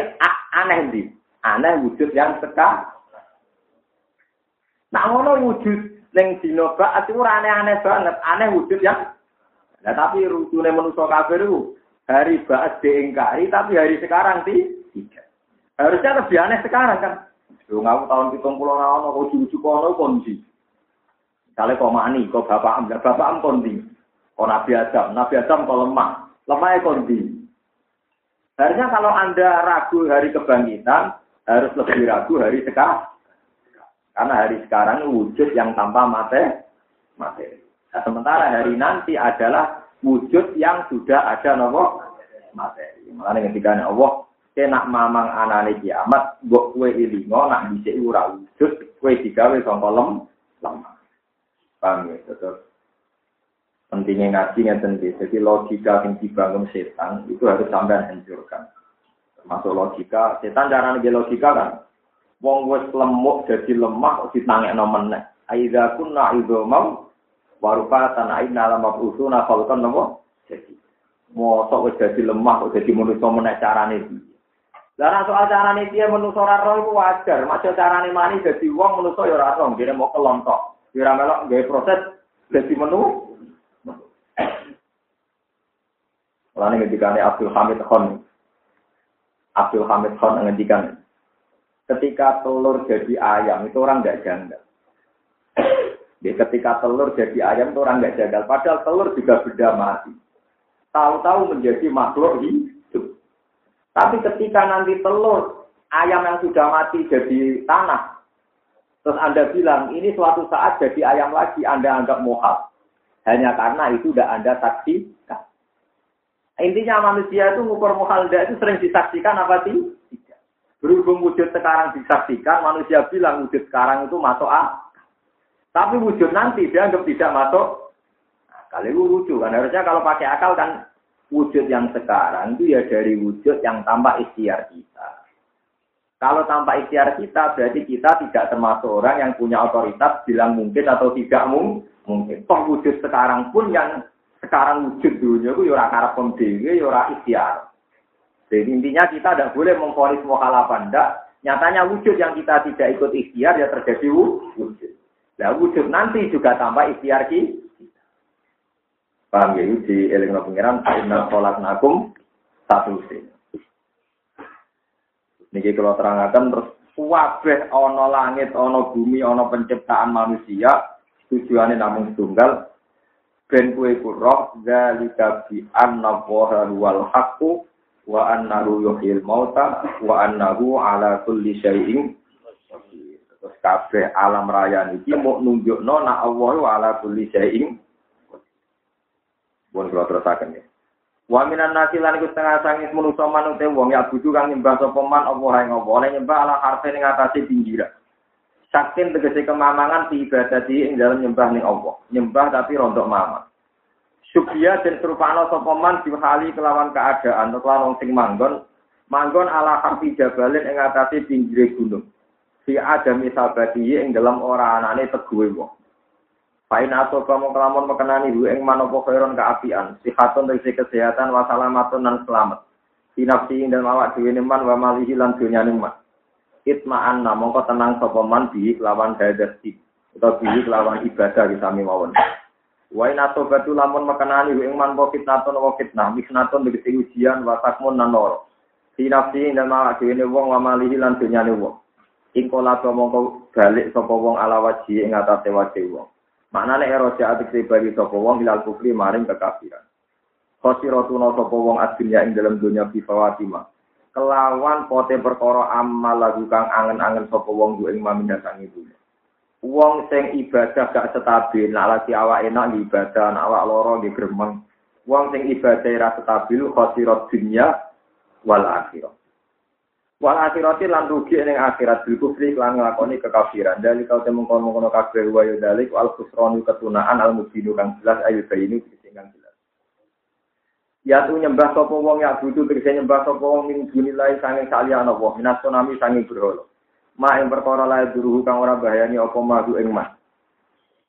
aneh nih, aneh wujud yang sekarang. Nah ngono wujud neng dino itu aneh-aneh banget, aneh wujud yang Nah tapi rutune manusia kafir itu hari bahas diingkari tapi hari sekarang tidak. Harusnya lebih aneh sekarang kan. Lu ngaku tahun pitung pulau nawan, kau cucu kono kondisi. Misalnya kau mani, kau bapak am, bapak am kondi. Kau nabi Adam, nabi Adam kau lemah. Lemah kondi. Harusnya kalau Anda ragu hari kebangkitan, harus lebih ragu hari sekarang. Karena hari sekarang wujud yang tanpa materi. materi. Nah, sementara hari nanti adalah wujud yang sudah ada nopo materi. Makanya ketika Allah kena mamang anane kiamat, mbok kue ilingo nak bisa ura wujud, kue digawe sangka lem lemah. Paham ya? Terus pentingnya ngaji ngeten Jadi logika yang dibangun setan itu harus sampai hancurkan. Termasuk logika, setan cara nih logika kan. Wong wes lemuk jadi lemah ditangekno meneh. Aida kunna mau warufatan aina lam mabusuna falkan nopo jadi. Mosok wis dadi lemah kok dadi manusa meneh carane piye. Lah soal carane piye manusa ora roh iku wajar, maca carane mani dadi wong manusa ya ora roh, dene mau kelontok. Ora melok proses dadi menu. Mulane ketika Abdul Hamid Khan Abdul Hamid Khan ngendikan ketika telur jadi ayam itu orang nggak janggal. Di ketika telur jadi ayam itu orang nggak janggal. Padahal telur juga benda mati. Tahu-tahu menjadi makhluk hidup. Tapi ketika nanti telur ayam yang sudah mati jadi tanah. Terus Anda bilang ini suatu saat jadi ayam lagi Anda anggap mohal. Hanya karena itu tidak Anda saksikan. Intinya manusia itu ngukur mohal itu sering disaksikan apa sih? Berhubung wujud sekarang disaksikan, manusia bilang wujud sekarang itu masuk A. Tapi wujud nanti dianggap tidak masuk. Kali itu lucu kan. Harusnya kalau pakai akal kan wujud yang sekarang itu ya dari wujud yang tanpa ikhtiar kita. Kalau tanpa ikhtiar kita, berarti kita tidak termasuk orang yang punya otoritas bilang mungkin atau tidak mungkin. Toh wujud sekarang pun yang sekarang wujud dunia itu ya karena pemdewe, ya ikhtiar. Jadi intinya kita tidak boleh memfonis mukhalafa ndak. Nyatanya wujud yang kita tidak ikut ikhtiar ya terjadi wujud. Nah wujud nanti juga tanpa ikhtiar kita. Paham ya? Di elingno pengiran, Inna sholat nakum satu sin. Niki kalau terangkan terus wabeh ono langit, ono bumi, ono penciptaan manusia, tujuannya namun tunggal, ben kue kurok, zalika bi anna wal haqqu wa annahu yuhyil mauta wa annahu ala kulli syai'in terus kabeh alam raya niki mau nunjukno nak Allah ala kulli syai'in Bukan kalau terusakan ya. Wa minan nasi lan iku setengah sangit manusa manute wong ya budu kang nyembah sapa man apa yang apa oleh nyembah ala harfe ning atase pinggiran. Sakin tegese kemamangan di ibadah di ing dalam nyembah ning Allah. Nyembah tapi rontok mama. Subya dan serupana sopoman dihali kelawan keadaan, kelawan sing manggon, manggon ala harfi jabalin ing atase pinggire gunung. Si ada misabati ing dalam ora anane teguwe wong. Pain atau kamu kelamun mekenani hu ing manopo khairon kaapian, sihatun dari kesehatan wasalamatun dan selamat. Sinapsi ing dalam awak dhewe man wa malihi lan dunyane man. Itma'an mongko tenang sapa man bi kelawan hadasti utawa bi kelawan ibadah disami mawon. Wa in atobatu lamun makanani ing man wa fitnatun wa fitnah, misnatun tegese ujian wa takmun nan loro. Sinafsi dan malah dhewe wong wa malihi lan dunyane wong. Ing kala mongko balik sapa wong ala waji ing atase wajih wong. Maknane eroja atik bagi sapa wong hilal kufri maring kekafiran. Khosiratuna sapa wong adunya ing dalam dunya fi fawatima. Kelawan pote perkara amal lagu kang angen-angen sapa wong ing mamin datang itu. Wong sing ibadah gak stabil, nak lagi awak enak ibadah, nak awak loro nggih gremeng. Wong sing ibadah ra stabil khosirat dunya wal akhirat. Wal akhirat lan rugi ning akhirat bil kufri lan nglakoni kekafiran. Dari kau temu kono-kono kabeh wa yo dalik al khusranu ketunaan al mubinu kang jelas ayu ini. Ya tu nyembah sapa wong ya butuh tegese nyembah sapa wong ning dunilai sanging saliyana Allah minas tsunami sanging berhala. ma ing perkara lae duruhu kang ora bahayani apa madu ing mas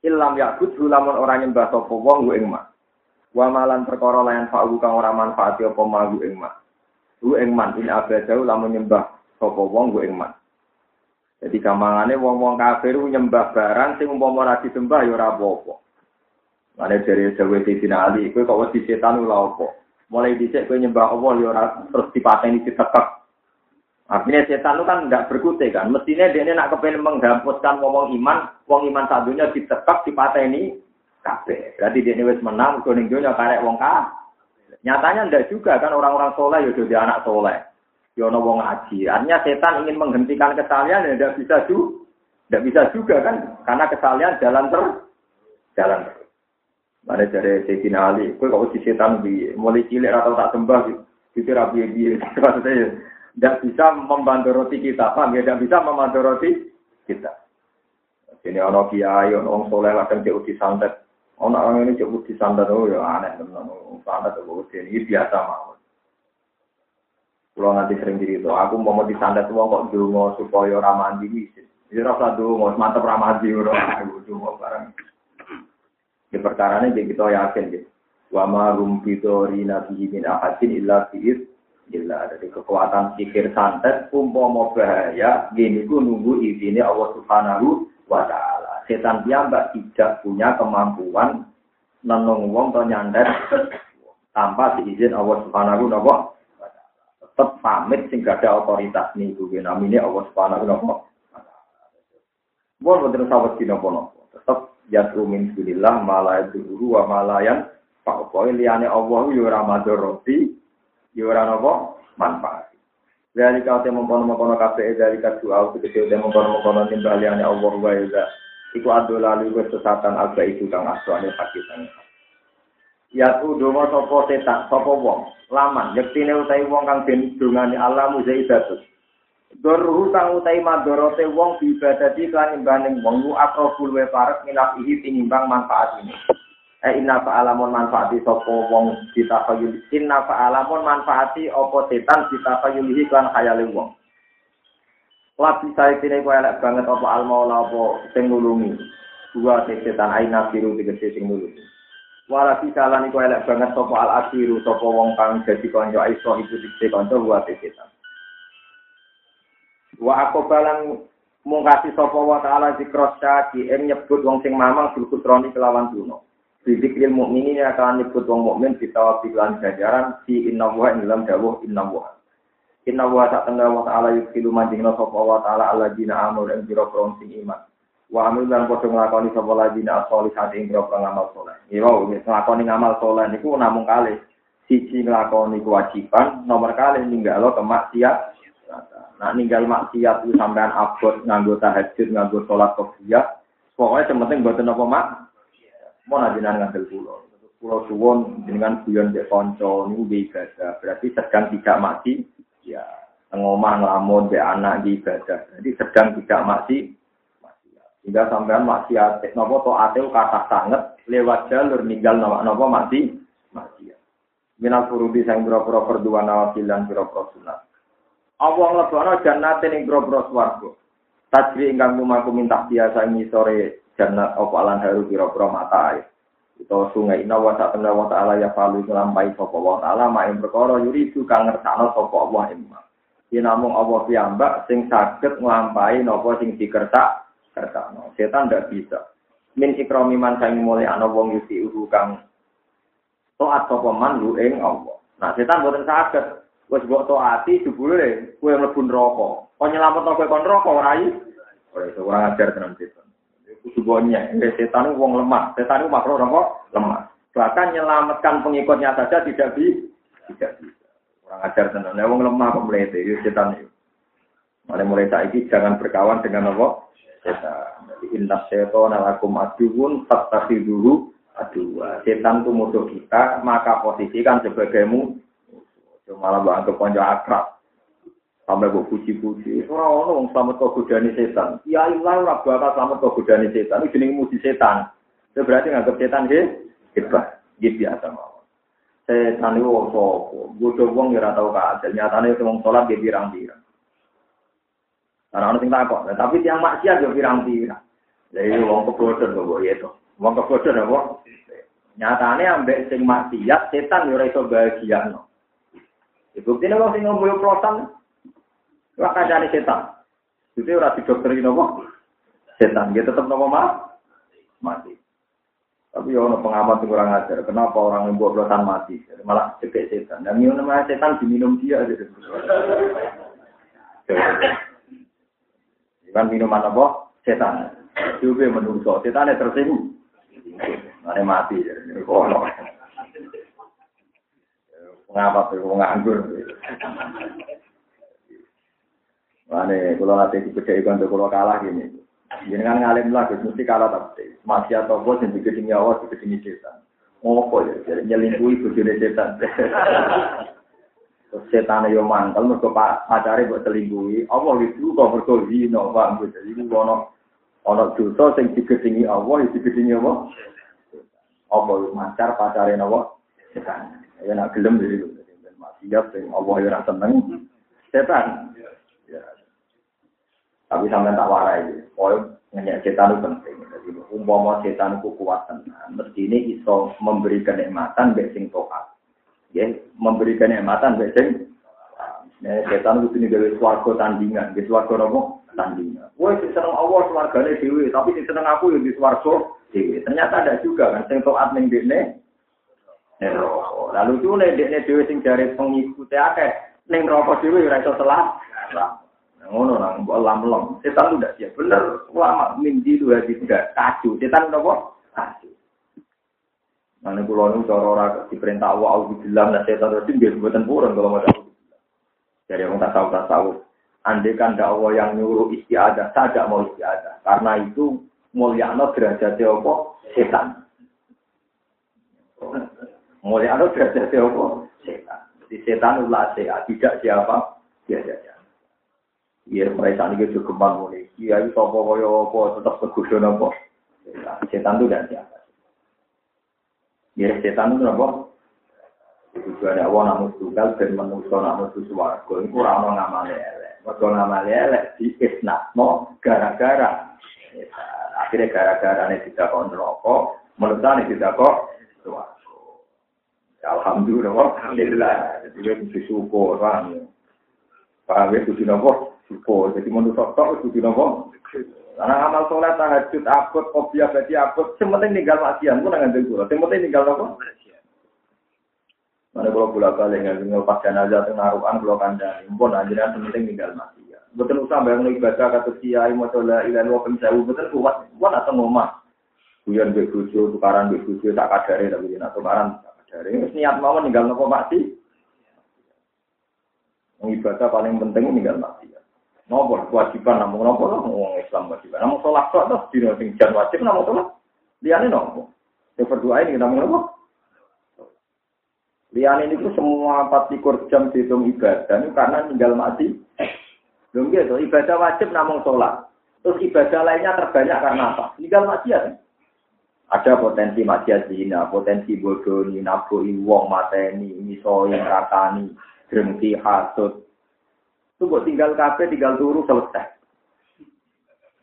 ilam yakut lamun ora nyembah sapa wong ing mas wa malan perkara lain fa'u kang ora manfaati apa madu ing hu ing man in abadau lamun nyembah sapa wong ing mas jadi kamangane wong-wong kafir nyembah barang sing umpama ora disembah ya ora apa-apa. Mane dari Jawa Sayyidina Ali, kowe kok wedi setan ora apa? Mulai dhisik kowe nyembah Allah ya terus dipateni ditekek. Artinya setan itu kan nggak berkutik kan. Mestinya dia ini nak kepengen menghapuskan ngomong iman, wong iman satunya ditekap, ini kafe. Berarti dia wis menang, kuning dunia karek wong ka. Nyatanya ndak juga kan orang-orang soleh ya jadi anak soleh. Ya ono wong ngaji. Artinya setan ingin menghentikan kesalahan ya ndak bisa juga. Ndak bisa juga kan karena kesalahan jalan ter jalan terus. Mana dari Sayyidina Ali, kue kok si setan bi, mulai cilik atau tak sembah, itu rapi bi, maksudnya tidak bisa membantu roti kita, ya? Tidak bisa membantu roti kita. Ini ono kiai, ono orang soleh kadang jauh di santet, ono orang ini jauh di santet, oh ya aneh teman, santet oh ini biasa mau. Kalau nanti sering itu, aku mau di santet uang kok dulu supaya ramah di Jadi rasa dulu mantep ramah di aku dulu barang. Di perkara ini kita yakin gitu. Wa ma rum fitori nabi min ahadin illa fi'id illa dari kekuatan pikir santet umpama bahaya gini ku nunggu izini Allah Subhanahu wa taala. Setan piyambak tidak punya kemampuan nenung wong to nyandet tanpa diizin Allah Subhanahu wa. Tetap pamit sing gak ada otoritas nih gue namanya Allah Subhanahu wa taala. Betul sawat dino pono. Tetap yadru min dunillah mala dulu wa malayan Pokoke liyane Allah yo ora ora napa manfaat. Dari kau temu kono kono kafe dari kau doa tegese temu kono kono timbal liyane Allah wa ya. Iku adu lalu sesatan agak itu kang aswane pakitan. Ya tu donga sapa setan, sapa wong, laman yektine utahe wong kang den dongane Allah muzaidatus. Doruhu kang utai madorote wong diibadati kan imbaning wong lu akrobul we parek minaf ihi tinimbang manfaat ini. Eh inna fa'alamun manfaati sopo wong ditafayul. Inna fa'alamun manfaati opo setan ditafayulihi kan khayali wong. Labi saya kini kau elek banget opo almaula opo sing nulungi. Dua setan aina biru tegese sing nulungi. Wala bisalani kau elek banget sopo al asiru sopo wong kang jadi konco aiso ibu dikse konco dua setan. Wa aku balang mungkasi sapa wa ta'ala zikros syaki em nyebut wong sing mamang bilkutroni kelawan duno. Bidikril mukminin akan nyebut wong mukmin ditawab lan jajaran si inna wa ing dalam dawuh inna wa. Inna wa tak tengah wa ta'ala yukilu manjingna sapa wa ta'ala ala jina amur ing biro sing iman. Wa amil lan padha nglakoni sapa lajina as-solihat ing biro ngamal soleh. Iya, nglakoni ngamal soleh niku namung kalih. Siji nglakoni kewajiban, nomor kali ninggalo kemaksiat Nah ninggal maksiat itu sampean abot nganggo tahajud, nganggo sholat qobliyah. Pokoknya penting buat apa mak? Mau najinan ngambil pulau. Pulau suwon dengan guyon dek ini ibadah. Berarti sedang tidak mati. Ya ngomah ngelamun dek anak di ibadah. Jadi sedang tidak mati. Hingga sampean maksiat, nopo to ateu kata sangat lewat jalur ninggal nopo nopo mati. Minal furudi sang biro-biro berdua nawafil dan biro-biro sunat. Allah nglebono jannate ning grobro swarga. Tajri ingkang lumaku minta biasa sore jannat apa alan haru pira-pira mata air. Itu sungai inna wa ta'ala wa ta'ala ya falu ngelampai sapa wa ta'ala ma ing perkara yuridu kang ngersakno sapa Allah imma. Yen namung Allah piyambak sing saged nglampahi napa sing dikertak kertakno. Setan ndak bisa. Min ikrami man sing mulai ana wong yusi kang taat sapa man lu ing Allah. Nah, setan boten saged Wes mbok taati jebule kowe mlebu neraka. Kok nyelametno kowe kon neraka ora iki? Ora iso ora ajar tenan setan. Kudu bonya, setan wong lemah. Setan itu makhluk apa? Lemah. Bahkan menyelamatkan pengikutnya saja tidak bisa. Tidak bisa. Orang ajar tenan. Nah, wong lemah kok mlete itu setan itu. Mulai mulai saiki jangan berkawan dengan apa? Setan. Jadi inna setan lakum aduun dulu aduh. Setan itu musuh kita, maka posisikan sebagai musuh malah mbak anggap konco akrab. Sampai gue puji-puji. Orang orang selamat kau godani setan. Ya Allah, ora bakal selamat kau godani setan. Ini jenis muji setan. Itu berarti nganggap setan he hebat. Gitu biasa mau. Setan itu wong sopo. Gue coba ngira tahu kasil. Nyatanya itu wong sholat dia birang-birang. Karena orang tinggal kok. Tapi tiang maksiat dia birang-birang. Jadi wong kebodohan kok itu. Wong kebodohan apa? Nyatanya ambek sing maksiat setan yo ora iso bahagia no. Bukti ini sing ngomong prosan, wah kancane setan. Itu ora didokteri nopo setan, dia tetap nopo mah mati. Tapi ya ono pengamat yang kurang ajar. Kenapa orang yang buat prosan mati? Malah cekek setan. Dan minum namanya setan diminum dia aja. Kan minuman apa? Setan. Juga menungso. Setan tersinggung. Ada mati. Kono. Ngapa wong nganggur. Mane kula nate dipedheki kanca kula kalah gini. Jenengan ngalim lah mesti kalah tapi masih atau bos yang digedingi awal digedingi setan. Ngopo ya jadi nyelingkuhi bojone setan. Terus setan yo mantel mergo pacare buat selingkuhi. Allah itu kok mergo zina, Pak. Jadi ono ono dosa sing digedingi Allah, digedingi apa? Apa macar pacare napa? Setan. Ya nak gelem jadi maksiat sing Allah ya seneng. Setan. Tapi sampai tak warai, poin nanya setan itu penting. Jadi umpama setan itu kuat tenan, mesti ini iso memberi kenikmatan besing toat. Ya, memberi kenikmatan besing. Nah, setan itu ini dari suarga tandingan, di suarga nopo tandingan. Wah, si seneng Allah suarganya dewi, tapi si seneng aku yang di suarga dewi. Ternyata ada juga kan, sing toat ning Lalu itu nih dekne dewi sing dari pengikutnya akeh, ning rokok dewi ora iso telah. ngono nang mbok lam-lam. Setan udah siap bener. Ulama mimpi itu hati tidak kacau. Setan udah kok kacau. Mana pulau nu cara ora diperintah Allah auzubillah nah setan terus nggih mboten purun kalau tahu. Jadi orang tak tahu tak tahu. Andai kan ada Allah yang nyuruh istiadah, tidak mau istiadah. Karena itu mulyakno derajatnya apa? Setan. Mulyakno derajatnya apa? Setan. Jadi setan ulah sehat, tidak siapa? Dia saja. Iya, mereka ini juga kembang mulai. Iya, itu apa kaya apa, tetap kegusun apa. Setan itu dan siapa. Iya, setan itu apa? Tujuannya Allah namun tunggal dan manusia namun suarga. Itu orang ngamal elek. Mereka ngamal elek di isnatno gara-gara. Akhirnya gara-gara ini tidak kok neraka, menurut saya tidak kok suarga. Alhamdulillah, alhamdulillah. Jadi kita bersyukur, paham ya. Paham ya, kudu nopo syukur. Jadi menurut tok kudu nopo. Karena amal sholat, tahajud, abot, kopiah, berarti abot. Sementing tinggal maksiat, pun nggak ada Sementing tinggal nopo. Mana kalau pulau kali nggak tinggal pas jenazah tuh naruhan pulau kandang. Pun aja sementing tinggal maksiat. Betul usah bayang ibadah kata kiai mau coba ilan wa penjauh betul kuat. Kuat atau ngomah. Kuyan bebujo, tukaran bebujo tak kadare tapi nak tukaran kadare. Niat mau tinggal nopo mati. Ibadah paling penting tinggal maksiat. Nopo kewajiban namun nopo lah ngomong Islam kewajiban. Namun sholat kok tuh di sing jan wajib namun sholat. Liane nopo. Yang berdoa ini namun nopo. Liane ini tuh semua empat likur jam dihitung ibadah ini karena tinggal mati. Belum gitu, ibadah wajib namun sholat. Terus ibadah lainnya terbanyak karena apa? Tinggal maksiat. Ada potensi maksiat zina, potensi bodoh, naboi wong mateni, misoi, rakani, drengki, hasut, itu buat tinggal kafe, tinggal turu selesai.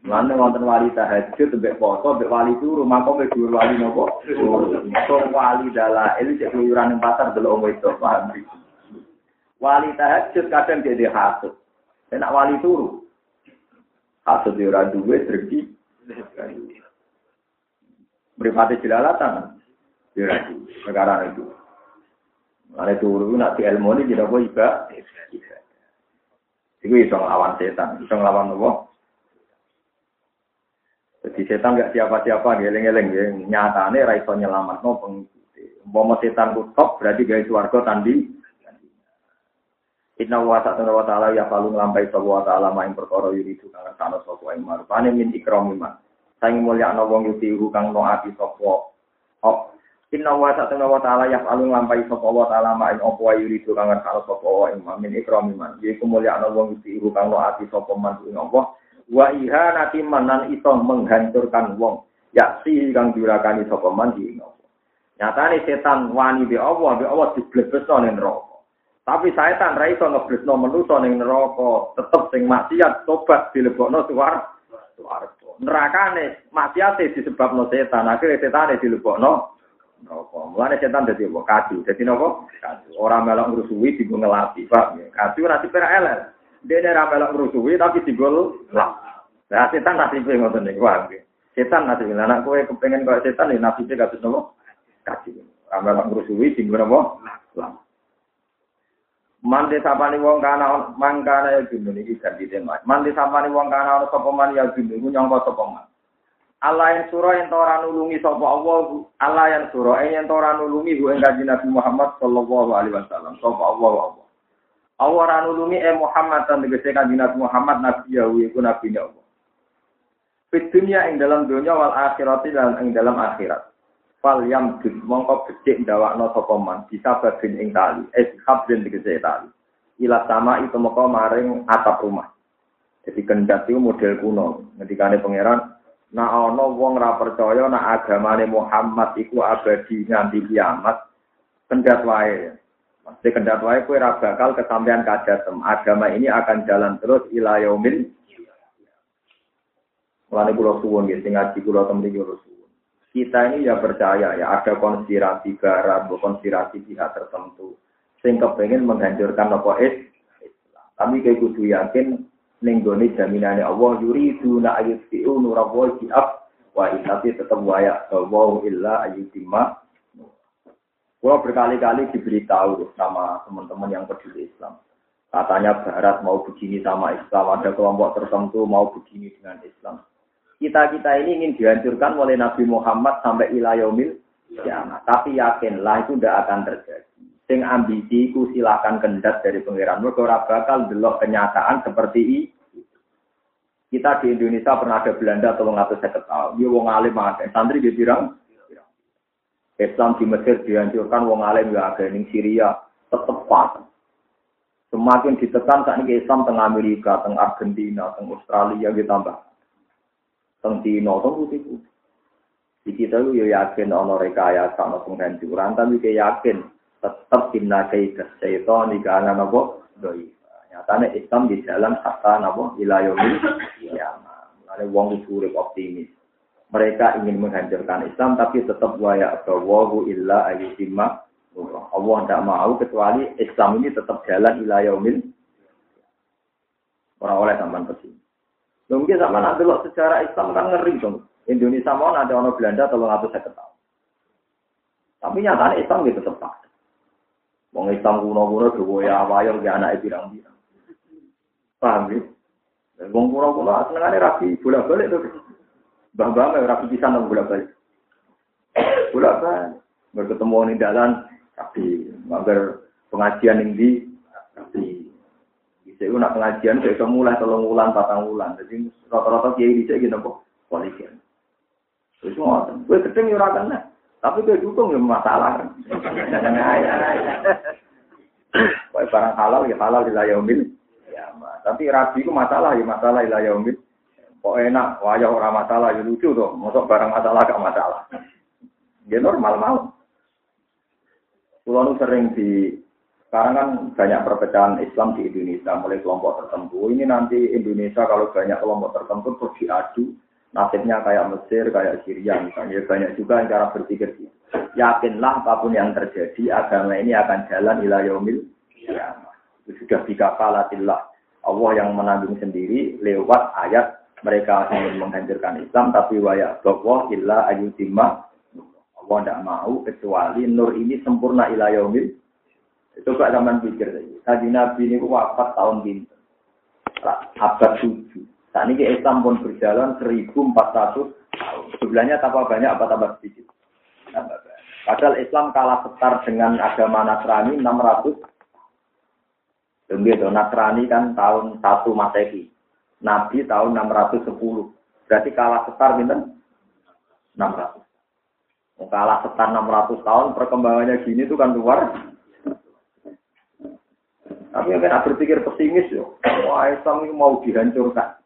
Mana wonten wali tahajud, tembek foto, tembek wali turu, maka mbek dua wali nopo. So wali dalail cek keluyuran yang pasar dulu om itu paham. Wali tahajud kadang jadi hasut. Enak wali turu. Hasut di orang duwe Beripati jelalatan. Di negara itu. Mana turu nak di ilmu ini tidak boleh ibadah. Iku iso nglawan setan, iso nglawan apa? Jadi setan gak siapa-siapa, geleng-geleng ya. Nyatane ra iso nyelametno pengikuti. Umpama setan ku top berarti gawe swarga tandi. Inna wa ta'ala wa ta'ala ya palu nglampahi sapa wa ta'ala maing perkara yuridu kang sana sapa ing marupane min ikramiman. Saing mulya ana wong yuti kang noati sapa. Oh, Inna wa ta'ala wa ta'ala yaf'alu nglampahi sapa wa ta'ala ma ing apa wae yuridu kang ngersakno sapa wa ing min ikrami man. Yaiku mulyakno wong iku kang ati sapa man ing apa. Wa ihanati manan iso menghancurkan wong. Ya si kang diurakani sapa man ing apa. Nyatane setan wani be Allah, be Allah diblebesno ning neraka. Tapi setan ra iso ngeblesno manusa ning neraka, tetep sing maksiat tobat dilebokno suwar. Suwarga. Nerakane maksiate disebabno setan, akhirnya setane dilebokno neraka. Mulane setan dadi apa? Kadu. Dadi napa? Kadu. Ora melok ngrusuhi digo ngelapi, Pak. Kadu nanti pera elel. Dene ora melok ngrusuhi tapi digo lap. Nah, setan nasibe ngoten niku, Pak. Setan nasibe. Anak kowe kepengen kaya setan ya nasibe kados napa? Kadu. Ora melok ngrusuhi digo napa? Lap. Mandi sapani wong kana mangkana ya dunia iki ganti tema. Mandi sapani wong kana ana sapa man ya iku nyangka sapa man. Allah yang surah yang tora nulungi sapa Allah Allah yang surah yang tora nulungi gue enggak Nabi Muhammad sallallahu alaihi wasallam. Sapa Allah Allah. Allah ra eh Muhammad dan tegese kanjeng Muhammad nabi ya iku nabi Allah. Fit dunia ing dalam dunia wal akhirati dan ing dalam akhirat fal yam gud mongko becik ndawakno sapa man bisa babin ing tali eh hablin tegese tali ila sama itu moko maring atap rumah jadi kendat itu model kuno ngendikane pangeran Nah ana wong ra percaya nak agamane Muhammad iku abadi nganti kiamat, kendat wae. Mesti kendat wae kowe ra bakal kesampaian kadatem. Agama ini akan jalan terus ila yaumil Mulane kula suwun nggih sing ngaji kula temen. Kita ini ya percaya ya ada konspirasi barat, konspirasi pihak tertentu sing kepengen menghancurkan apa Islam. Tapi kayak kudu yakin ning gone jaminane Allah yuridu na ayutiu nurawa jiab wa tapi tetap waya wa illa ayutimma Gua berkali-kali diberitahu sama teman-teman yang peduli Islam. Katanya Barat mau begini sama Islam, ada kelompok tertentu mau begini dengan Islam. Kita-kita ini ingin dihancurkan oleh Nabi Muhammad sampai ilayomil ya, tapi yakinlah itu tidak akan terjadi. Sing ambisi ku silahkan kendat dari pengiran. Mereka bakal delok kenyataan seperti ini kita di Indonesia pernah ada Belanda tolong atau saya ketahui, dia wong alim ada, santri dia bilang, Islam di Mesir dihancurkan, wong alim ya ada, di Syria tetap pas. Semakin ditekan saat ini Islam tengah Amerika, tengah Argentina, tengah Australia ditambah. Tengah Tino, tengah putih Di kita ya yakin ono rekayasa, ono penghancuran, tapi kita yakin tetap timna kaidah syaitan di kanan apa doi. Nyatanya Islam di jalan kata nabo ilayomil ya. Ada wong itu optimis. Mereka ingin menghancurkan Islam tapi tetap waya wahu illa ayyutimma Allah tidak mau kecuali Islam ini tetap jalan ilayomil orang oleh zaman ke sini. Mungkin sama nanti lo secara Islam kan ngeri dong. Indonesia mau ada orang Belanda tolong atau saya ketahui. Tapi nyatanya Islam gitu tetap. Wong Islam kuno-kuno dua ya wayang di anak pirang-pirang. Paham ya? Wong kula-kula senengane rapi bolak-balik to. Mbah-mbah rapi pisan nang bolak-balik. Bolak-balik. Berketemu ning dalan rapi, mager pengajian ning di. Itu nak pengajian bisa mulai tolong ulang patang ulang. Jadi rata-rata kiai bisa gitu kok polisi. Terus ngoten. Kowe ketemu ora kena. Tapi kowe dukung ya masalah. Kowe barang halal ya halal di layomil. Tapi rabi itu masalah ya masalah ilah yaumid. Kok enak, wajah orang masalah ya lucu tuh. Masuk barang masalah gak masalah. Ya normal mau. Pulau sering di sekarang kan banyak perpecahan Islam di Indonesia mulai kelompok tertentu. Ini nanti Indonesia kalau banyak kelompok tertentu terus diadu nasibnya kayak Mesir, kayak Syria misalnya. Banyak juga yang cara berpikir Yakinlah apa pun yang terjadi, agama ini akan jalan ila yaumil ya. Itu sudah dikafalatillah Allah yang menanggung sendiri lewat ayat mereka ingin menghancurkan Islam tapi waya bahwa illa ayutimma Allah tidak mau kecuali nur ini sempurna ila yaumil kok zaman pikir tadi Nabi ini wafat tahun pinter abad tujuh saat ini Islam pun berjalan 1400 tahun sebelahnya tambah banyak apa tambah sedikit padahal Islam kalah setar dengan agama Nasrani 600 Begitu, Nasrani kan tahun 1 Masehi. Nabi tahun 610. Berarti kalah setar minten 600. Kalah setar 600 tahun, perkembangannya gini itu kan luar. Tapi yang berpikir pesimis yo. Wah Islam ini mau dihancurkan.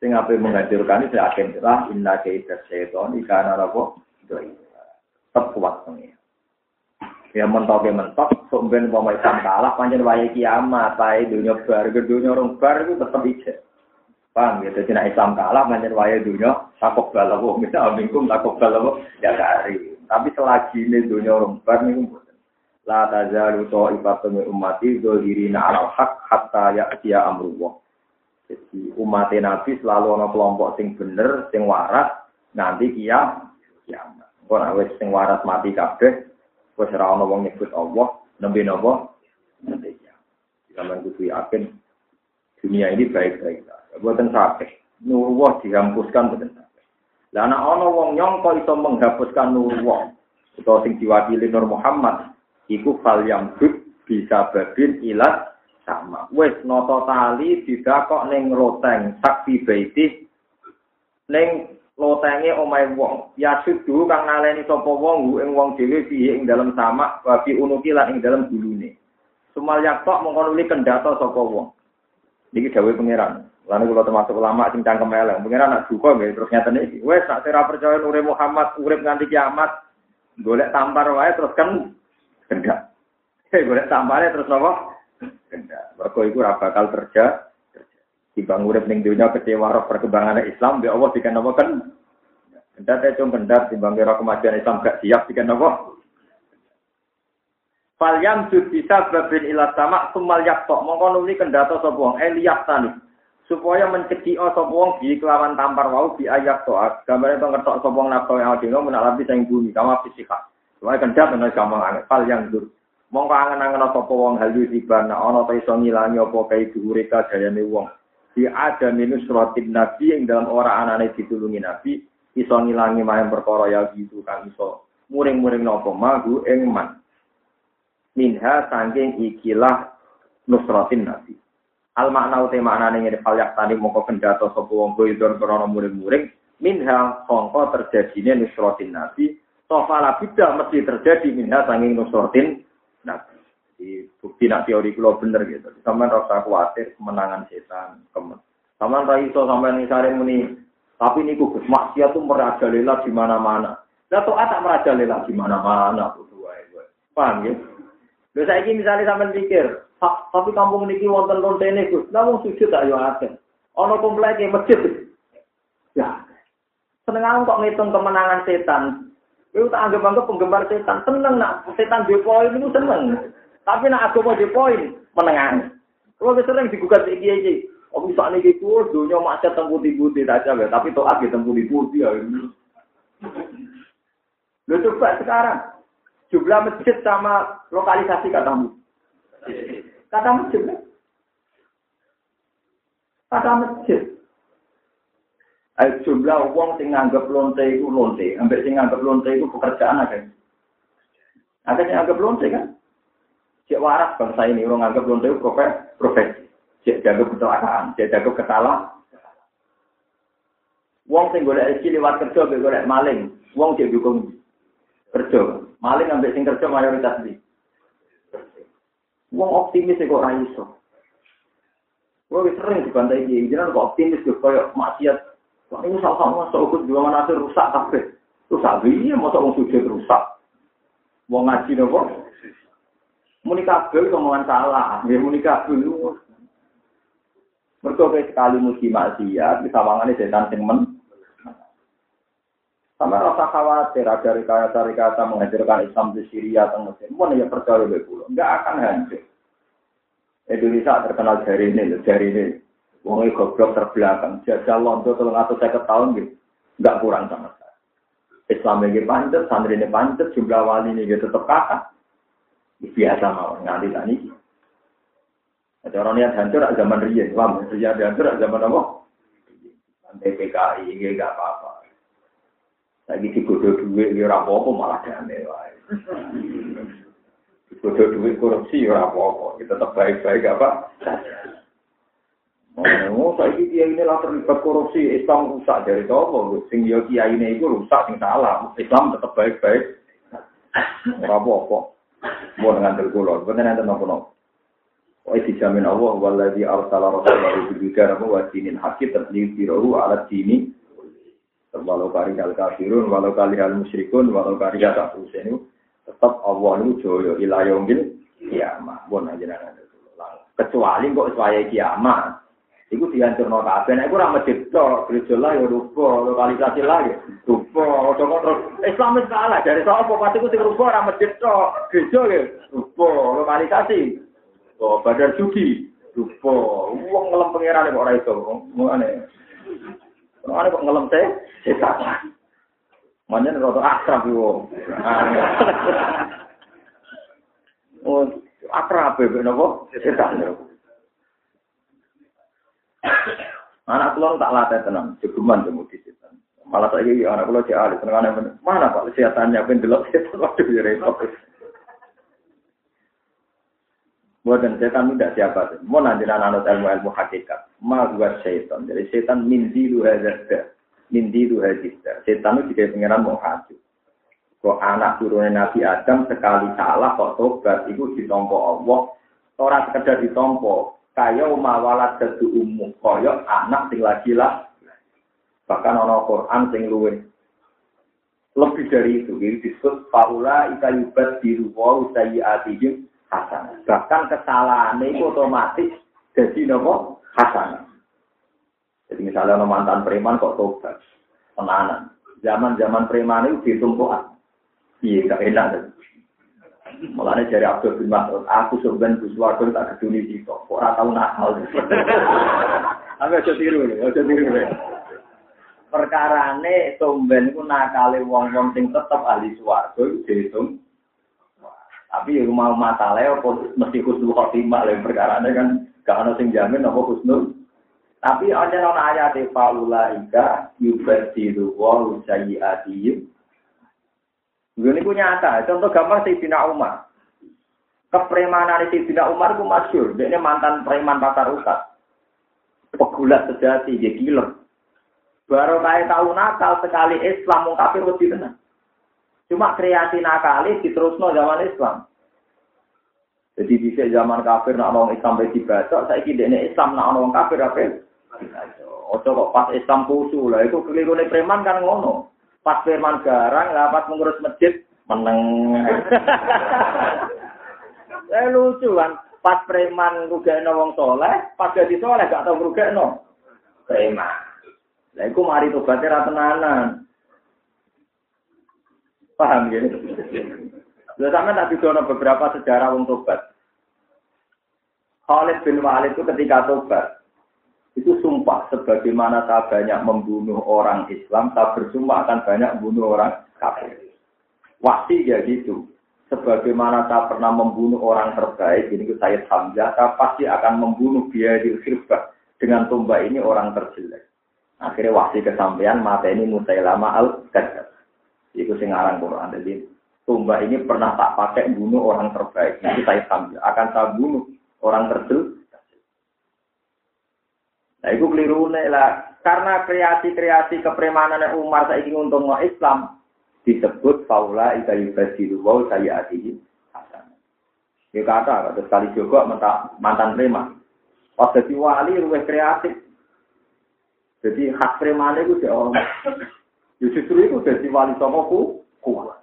Sing apa menghancurkan itu yakin lah inna kaidah syaitan ikana rabo. Tetap kuat pengen. Ya mentok ya mentok, sumben mau Islam kalah, panjang waya kiamat, pakai dunia bar, dunia orang bar itu tetap ijek. Paham ya, jadi nak Islam kalah, panjang waya dunia, takut balawo, misal abingkum takut balawo, ya kari. Tapi selagi ini dunia orang bar, ini La tazalu ta'ifatu min ummati dzahirina 'alal haq hatta ya'tiya amrullah. Jadi umat Nabi selalu ana kelompok sing bener, sing waras, nanti kiam kiamat. Kok wis sing waras mati kabeh, Wes ora ana wong nyebut Allah, nembe napa? Nembe ya. Sampeyan kudu yakin dunia ini baik-baik saja. Buatan sakit. Nurwah dihapuskan buatan sakit. Lah ana ana wong nyangka iso menghapuskan nur wong. Utawa sing diwakili Nur Muhammad iku fal yang bisa babin ilat sama. Wes noto tali didakok ning loteng saksi baiti ning lotenge omahe wong. Ya sudu kang naleni sapa wong ing wong dhewe piye ing dalam sama babi unuki lan ing dalam gulune. Sumal yaktok mongkon uli kendata sapa wong. Niki dawuh pangeran. Lalu kalau termasuk ulama sing cangkem mungkin anak duka nggih terus nyata nih. Wes nak percaya nure Muhammad urip nganti kiamat, golek tampar wae terus kan kendak. Eh golek tampare terus nopo? Kendak. Mergo iku ora bakal kerja. Timbang urip ning dunia kecewa roh perkembangan Islam, ya Allah dikan nopo kan? Kendak teh cung kendak timbang kira kemajuan Islam gak siap dikan nopo? Fal yang bisa babin ilat sama sumal yaktok mongko nuli kendata sapa wong eliyat tani supaya mencegi sapa wong di kelawan tampar wau di ayat toat gambarnya to ngetok sapa yang dino menalapi sing bumi kama fisika Supaya kendap ana gampang anget fal yang dur. Mongko angen-angen sapa wong halu dibana ana ta iso ngilangi apa kae dhuwure kadayane wong. Di ada minus rotin nabi yang dalam orang anane ditulungi nabi iso ngilangi mahem perkara ya gitu kan iso muring-muring nopo magu ing man. Minha sangking ikilah nusratin nabi. Al makna uti maknane ngene fal tani mongko kendhato sapa wong don krana muring-muring. Minha sangka terjadine nusratin nabi Tofala bida mesti terjadi minha sanging nusratin nabi. Di bukti nak teori kula bener gitu. Sampeyan rasa khawatir kemenangan setan, kemen. Sampeyan ra iso sampeyan sare muni tapi niku Gus maksiat tuh merajalela di mana-mana. Lah taat tak merajalela di mana-mana. Paham ya? Lha saiki misalnya sampeyan pikir, tapi kampung niki wonten lontene Gus. Lah wong sujud tak yo akeh. Ana kompleke masjid. Ya. Seneng kok ngitung kemenangan setan. Kowe tak anggap-anggap penggemar setan. Seneng nak setan di poin itu seneng. Tapi nak agama di poin menengan. Kalau sering digugat iki iki. Oh bisa nih gitu, dunia macet tempuh di putih saja, tapi toat di tempuh di putih ya. Lo coba sekarang, jumlah masjid sama lokalisasi katamu. Kata masjid. Kata masjid. Ayo jumlah uang sing nganggep lonte itu lonte, hampir sing nganggep lonte itu pekerjaan ada. Ada yang nganggep lonte kan? Cek waras bangsa ini orang nganggep lonte itu profesi. Cek jaga kecelakaan, cek jaga kesalahan. Wong sing golek rezeki lewat kerja, golek maling. Wong cek dukung kerja. Maling ambil sing kerja mayoritas di. Wong optimis kok ora iso. Sering dibantai iki, jenengan kok optimis kok koyo maksiat. Ini sama-sama sok juga mana rusak kabeh. Rusak piye mosok wong sujud rusak. Wong ngaji nopo? Muni kabeh omongan salah, nggih muni kabeh lu. Mergo sekali muji maksiat, disawangane setan sing men. Sama rasa khawatir ada rekayasa-rekayasa menghadirkan Islam di Syria atau Mesir. Mana ya percaya lebih pulau. Enggak akan hancur. Indonesia terkenal dari ini, dari ini. Wong goblok terbelakang. Jajah londo tolong atau saya tahun gitu. Enggak kurang sama sekali. Islam ini pancet, santri ini pancet, jumlah wali ini tetap kakak. Biasa mau nganti tani. Ada orang yang hancur zaman Rian, paham? Rian hancur zaman apa? PKI, ini enggak apa-apa. Lagi digodoh duit, ya apa-apa malah damai wae. Digodoh duit korupsi, ya apa-apa. Kita tetap baik-baik apa? Oh, saya ini ini lah terlibat korupsi, Islam rusak dari apa? Sing yo kiai ini itu rusak, sing salah. Islam tetap baik-baik. Ora apa-apa. Mau dengan terkulon, bener nanti nopo-nopo. Wa dijamin Allah waladhi arsala rasulahu bil hidayah wa dinil haqqi tadliru ala dini walau kari hal kafirun, walau kali hal musyrikun, walau kari hal kafirun, tetap Allah itu joyo ilayomil kiamah. Bon aja Kecuali kok saya kiamah. Iku dihancur no kabeh. Nek ora masjid tok, gereja lah ya rupa, lokalisasi lah ya rupa. Terus Islam wis salah dari sapa pasti ku sing rupa ora masjid tok, gereja ya rupa, lokalisasi. Oh, badar suci rupa. Wong ngelem pangeran kok ora iso. Ngene. Ada kok ngelem teh, setan. Manjen rada akrab yo. Oh, akrab ya napa? Setan. Anak kula tak latih tenang, jegeman jemu setan. Malah saya ini anak pulau cek alis, mana pak sehatannya pendelok setan waduh ya repot. Buatan setan tidak siapa Mau nanti anak ilmu ilmu hakikat. Ma buat setan. Jadi setan mimpi lu. Mimpi lu. Setan itu juga pengiran mau hati. Kok anak turunnya Nabi Adam sekali salah kok tobat itu ditompo Allah. Orang sekedar ditompo. Kaya mawalat jadu umum. Kaya anak sing lagi lah Bahkan ono Quran sing luwih lebih dari itu. Jadi disebut faula ika yubat biru wa sayyiatihim hasan. Bahkan kesalahan itu otomatis jadi nopo hasan. Jadi misalnya ono mantan preman kok tobat, tenanan. Zaman-zaman preman itu ditumpukan. Iya, gak enak. Mulanya dari Abdul bin Mas'ud, aku sebenarnya Buswardo tak keduli itu. Orang tahu nakal. Aku aja tiru, aja tiru perkarane tumben ku nakale wong-wong sing tetep ahli swarga iku dihitung. Tapi yang mau masalah apa mesti husnul khotimah lha perkarane kan gak ono sing jamin apa husnul. Tapi ana ana ayat faula ika yubadiru wa sayyiatihim. Ini punya nyata. Contoh gambar Sayyidina Umar. Kepremanan Sayyidina Umar itu masyur. Dia ini mantan preman pasar ukat. Pegulat sejati, dia killer. Baru kaya tahu nakal sekali Islam mau kafir lebih tenang. Cuma kreasi nakali diterusno zaman Islam. Jadi bisa zaman kafir nak orang Islam bagi baca, saya kira ini Islam nak orang kafir apa? Ojo kok pas Islam kusu lah itu keliru preman kan ngono. Pas preman garang, lah pas mengurus masjid meneng. Eh lucu kan, pas preman rugekno wong soleh, pas jadi soleh gak tau rugekno preman. Lah iku mari tobaté ra tenanan. Paham ya? Lah sampean tak didono beberapa sejarah wong tobat. Khalid bin Walid itu ketika tobat, itu sumpah sebagaimana saya banyak membunuh orang Islam, saya bersumpah akan banyak membunuh orang kafir. Wasi ya gitu. Sebagaimana saya pernah membunuh orang terbaik, ini saya Hamzah, saya pasti akan membunuh dia di dengan tombak ini orang terjelek. Akhirnya wasi kesampaian mata ini lama al kadzab. Itu sing aran Quran. Jadi tumbak ini pernah tak pakai bunuh orang terbaik. Nanti saya sambil akan saya bunuh orang terjelek. Nah, itu keliru lah. Karena kreasi-kreasi kepremanan Umar saya ingin untuk mau Islam disebut faula ika yubadilu wa saya hasan. Ya kata, kata sekali juga mantan preman. Pas jadi wali luwih kreatif. Jadi hak premane itu dia orang. Ya justru itu jadi wali songo ku kuat.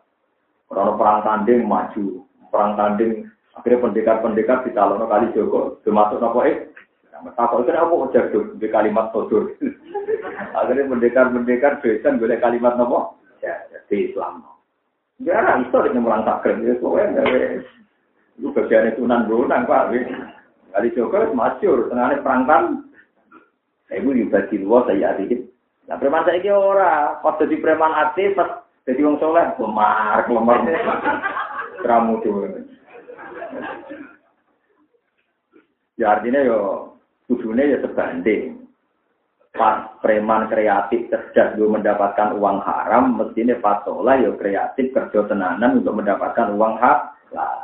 Orang perang tanding maju, perang tanding akhirnya pendekar-pendekar di calon kali Joko, termasuk nopo eh. Takut itu apa jatuh di kalimat sodur. akhirnya pendekar-pendekar besan boleh kalimat nopo. Ya, jadi Islam. Ya, itu di merang takrim. Ya, soalnya itu bagian itu nan bulan pak. Kali Joko masyur, tengahnya perang tanding. Ibu dibagi dua saya adikit. Nah preman saya kira ora, pas jadi preman aktif, pas jadi wong soleh, lemar, lemar, keramu tuh. Ya artinya yo tujuannya ya sebanding. Pas preman kreatif cerdas mendapatkan uang haram, mestinya pas soleh yo kreatif kerja tenanan untuk mendapatkan uang halal.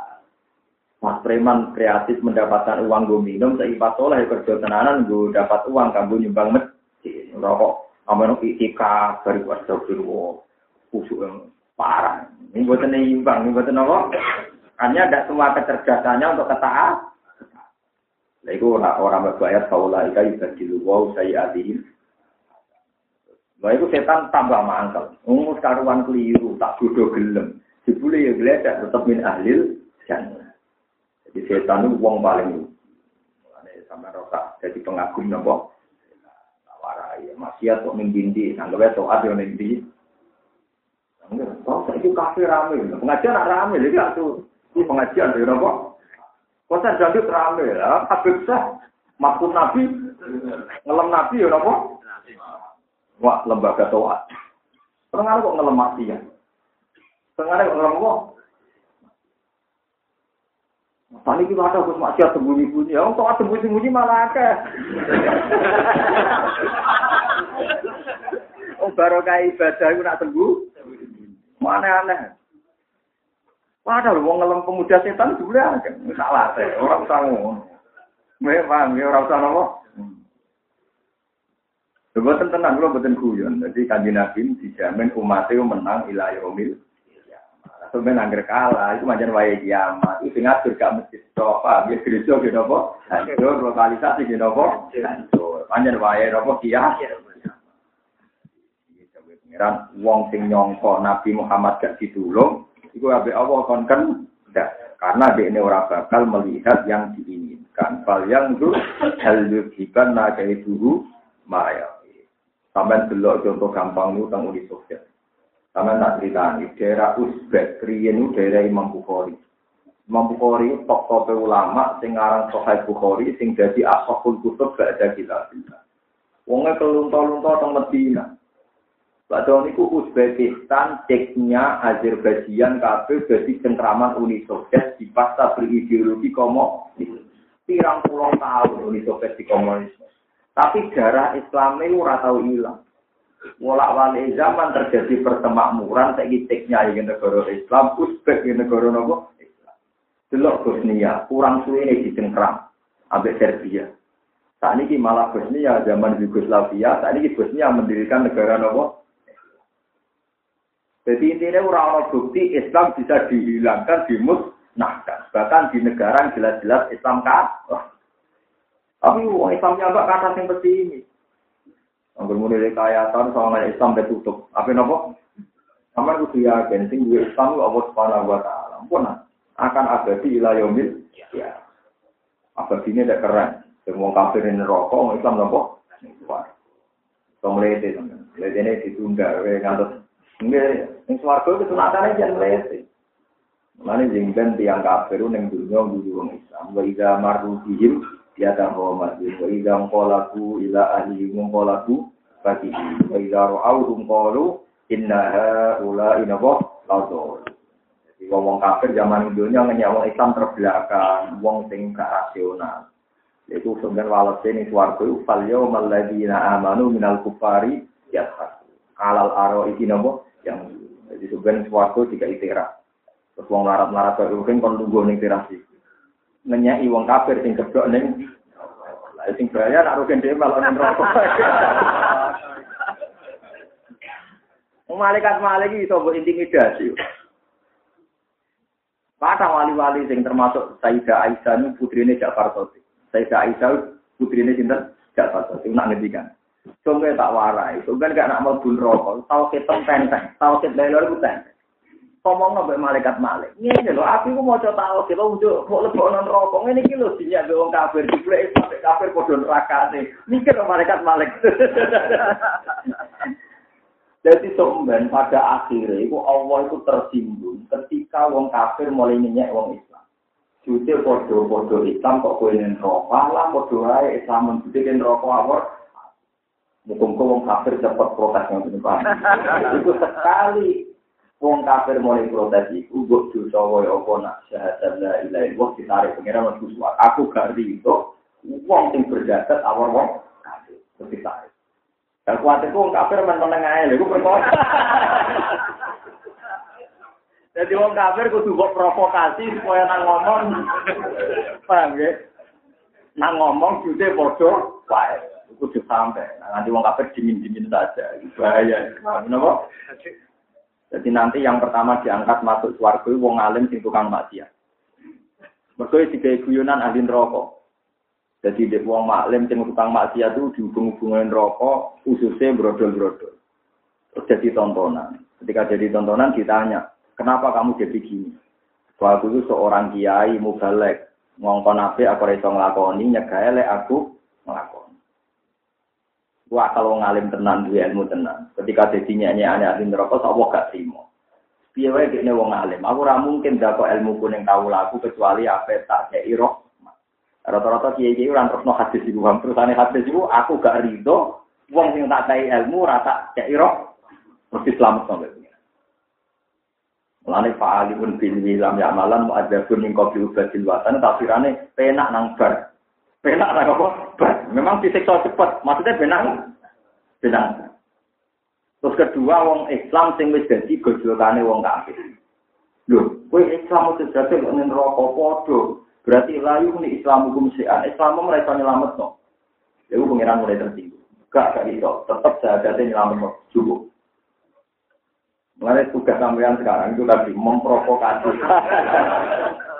Mas preman kreatif mendapatkan uang gue minum, saya pas oleh kerja tenanan gue dapat uang kamu nyumbang masjid, rokok, aman itika dari astagfirullah, kusuk yang parah. Ini buat nyumbang, ini buat apa? Hanya ada semua kecerdasannya untuk ketaat. Nah, itu orang orang berbayar faula ika yubadilu wow saya adihin. Nah, itu setan tambah mangkel. Umur karuan keliru, tak bodoh gelem. Jebule ya geledak tetap min ahlil jangan. Di setan itu uang paling Mulane sama roka jadi pengagum nopo. Warai maksiat kok ning dindi, anggap taat yo ning ndi. Kok saiki kafe rame, pengajian rame jadi aku ini pengajian ya nopo. Kota jadi rame lah, habis sah maksud nabi ngelem nabi ya nopo. Wah lembaga toat. Tengah kok ngelem maksiat. Tengah kok ngelem kok Tani kita ada Gus maksiat sembunyi-bunyi. Ya, kok sembunyi-sembunyi malah akeh. Oh barokah ibadah iku nak sembuh. Mana aneh. Padahal wong ngelem pemuda setan dulu aja. Salah teh, ora usah ngono. Memang ya ora usah nopo. Boten tenang kula boten guyon. Dadi kanjeng Nabi dijamin umatnya menang ila yaumil Sebenarnya angger kalah, itu macam wae kiamat. Itu ngatur gak mesti apa, biar gereja gitu apa, hancur, lokalisasi gitu apa, hancur. Panjang wae apa kiamat. Pengiran wong sing nyongko Nabi Muhammad gak ditulung, itu abe Allah kon kan, karena dia ini orang bakal melihat yang diinginkan. Fal yang itu hal yukiban nagai dulu maya. Sampai delok contoh gampang itu tentang Uni Soviet. Sama tak cerita ini, daerah Uzbek, Kriyen itu daerah Imam Bukhari. Imam Bukhari top-top ulama, sing aran Sohaib Bukhari, sing jadi asokul kutub gak ada kita. Wongnya kelunta-lunta teng Medina. Padahal niku Uzbekistan, Ceknya, Azerbaijan, kabeh jadi cengkraman Uni Soviet di pasca berideologi komunis. Pirang puluh tahun Uni Soviet di komunisme. Tapi darah Islam itu tau hilang. Mulak wali zaman terjadi pertemakmuran saiki teknya ing negara Islam, Uzbek ing negara nopo? Delok Bosnia, kurang suwe ini dicengkram ambek Serbia. Saat ini malah Bosnia zaman Yugoslavia, saat ini Bosnia mendirikan negara nopo? Jadi intinya orang-orang bukti Islam bisa dihilangkan, dimusnahkan. Bahkan di negara yang jelas-jelas Islam kalah. Tapi wong Islamnya enggak kata yang seperti ini. Anggur mulai tahun sama Islam tutup. Apa nopo? Sama itu yakin, sing gue Islam Allah Subhanahu wa taala. Pun akan abadi ila yaumil ya. Abadi ini tidak keren. Semua kafir ini rokok, orang Islam nopo? Kemudian itu, kemudian ini ditunda, ngantos. Ini, ini suarga itu sunatannya jangan melete. Mana jengben tiang kafir neng dunia guru orang Islam. Wa idza marru bihim ya tahawmadin wa idza qalaku ila ahli qalaku bagi wa idza ra'awhum qalu inna haula inaba laudul jadi wong kafir zaman dunia ngenyek wong Islam terbelakang wong sing gak rasional. Yaitu sebenarnya walase ini suarga fal yawmal ladzina amanu minal kufari yadhaku kalal aro iki napa yang jadi sebenarnya suarga jika itira terus wong larat-larat kok kan kon tunggu ning teras iki ngenyai wong kafir sing kedok ning lah sing bahaya nak rugen dhewe malah rokok. Malaikat malaikat mbok intimidasi. Kata wali-wali sing termasuk Sayyidah Aisyah ini putrine Ja'far Sotik. Sayyidah Aisyah putrine sinten Ja'far Sotik nak ngendikan. Sungguh tak warai, sungguh gak nak mau bun rokok, tau ketong tenteng, tau ket lelor ku tenteng ngomong mbek malaikat malik. Ngene lho, aku ku maca tau kita untuk mau lebokno neraka. Ngene iki lho dinyak mbek wong kafir, diblek sampe kafir padha nerakane. Mikir malaikat malik. Jadi somben pada akhirnya itu Allah itu tersinggung ketika wong kafir mulai minyak wong Islam. Jute podo-podo Islam kok kowe neraka lah podo ae Islam menjadi ning neraka awor. Muga-muga wong kafir cepat protes ngoten Itu sekali Wong kafir mulai protes iku mbok dosa wae apa nak syahadat la ilaha illallah ditarik pengira mas. Aku gak rido wong sing berjagat awal wong kafir terus ditarik. Dan kuat itu wong kafir meneng ae lho perkara. Jadi wong kafir kudu mbok provokasi supaya nang ngomong. Paham ya? Nang ngomong jute padha wae. Kudu sampai. Nanti wong kafir dingin-dingin saja. Bahaya. Kenapa? Jadi nanti yang pertama diangkat masuk suarga wong alim sing tukang maksiat. Mergo tiga guyonan ahli neraka. Jadi dek wong maklim sing tukang maksiat itu dihubung-hubungin rokok, khususnya brodol-brodol. Terus jadi tontonan. Ketika jadi tontonan ditanya, kenapa kamu jadi gini? Waktu itu seorang kiai mubalek ngongkon ape aku iso nglakoni nyegae lek aku. Wah kalau ngalim tenan duwe ilmu tenan. Ketika dadi nyanyi ane ahli neraka sapa gak trimo. Piye wae dekne wong alim. Aku ora mungkin dako ilmu kuning tahu laku kecuali apa tak kei roh. Rata-rata kiai-kiai ora terusno hadis iku. Terusane hadis iku aku gak rido wong sing tak kei ilmu rata kei roh. Mesti selamat sampai Mulane fa'alipun bil wilam ya malan mu'adzabun min qabli ubadil watan tafsirane penak nang bar. Penak lah apa? Memang disiksa cepat. Maksudnya benang. Benang. Terus kedua wong Islam sing wis dadi gojlokane wong kafir. Lho, kowe Islam itu dadi kok ning neraka padha. Berarti layu ni Islam hukum sean. Islam mereka nyelamet no. Ya pengiran mulai tersinggung. Gak, gak iso. Tetap sahadatnya nyelamet no. Cukup. Mulai tugas sampean sekarang itu tadi memprovokasi.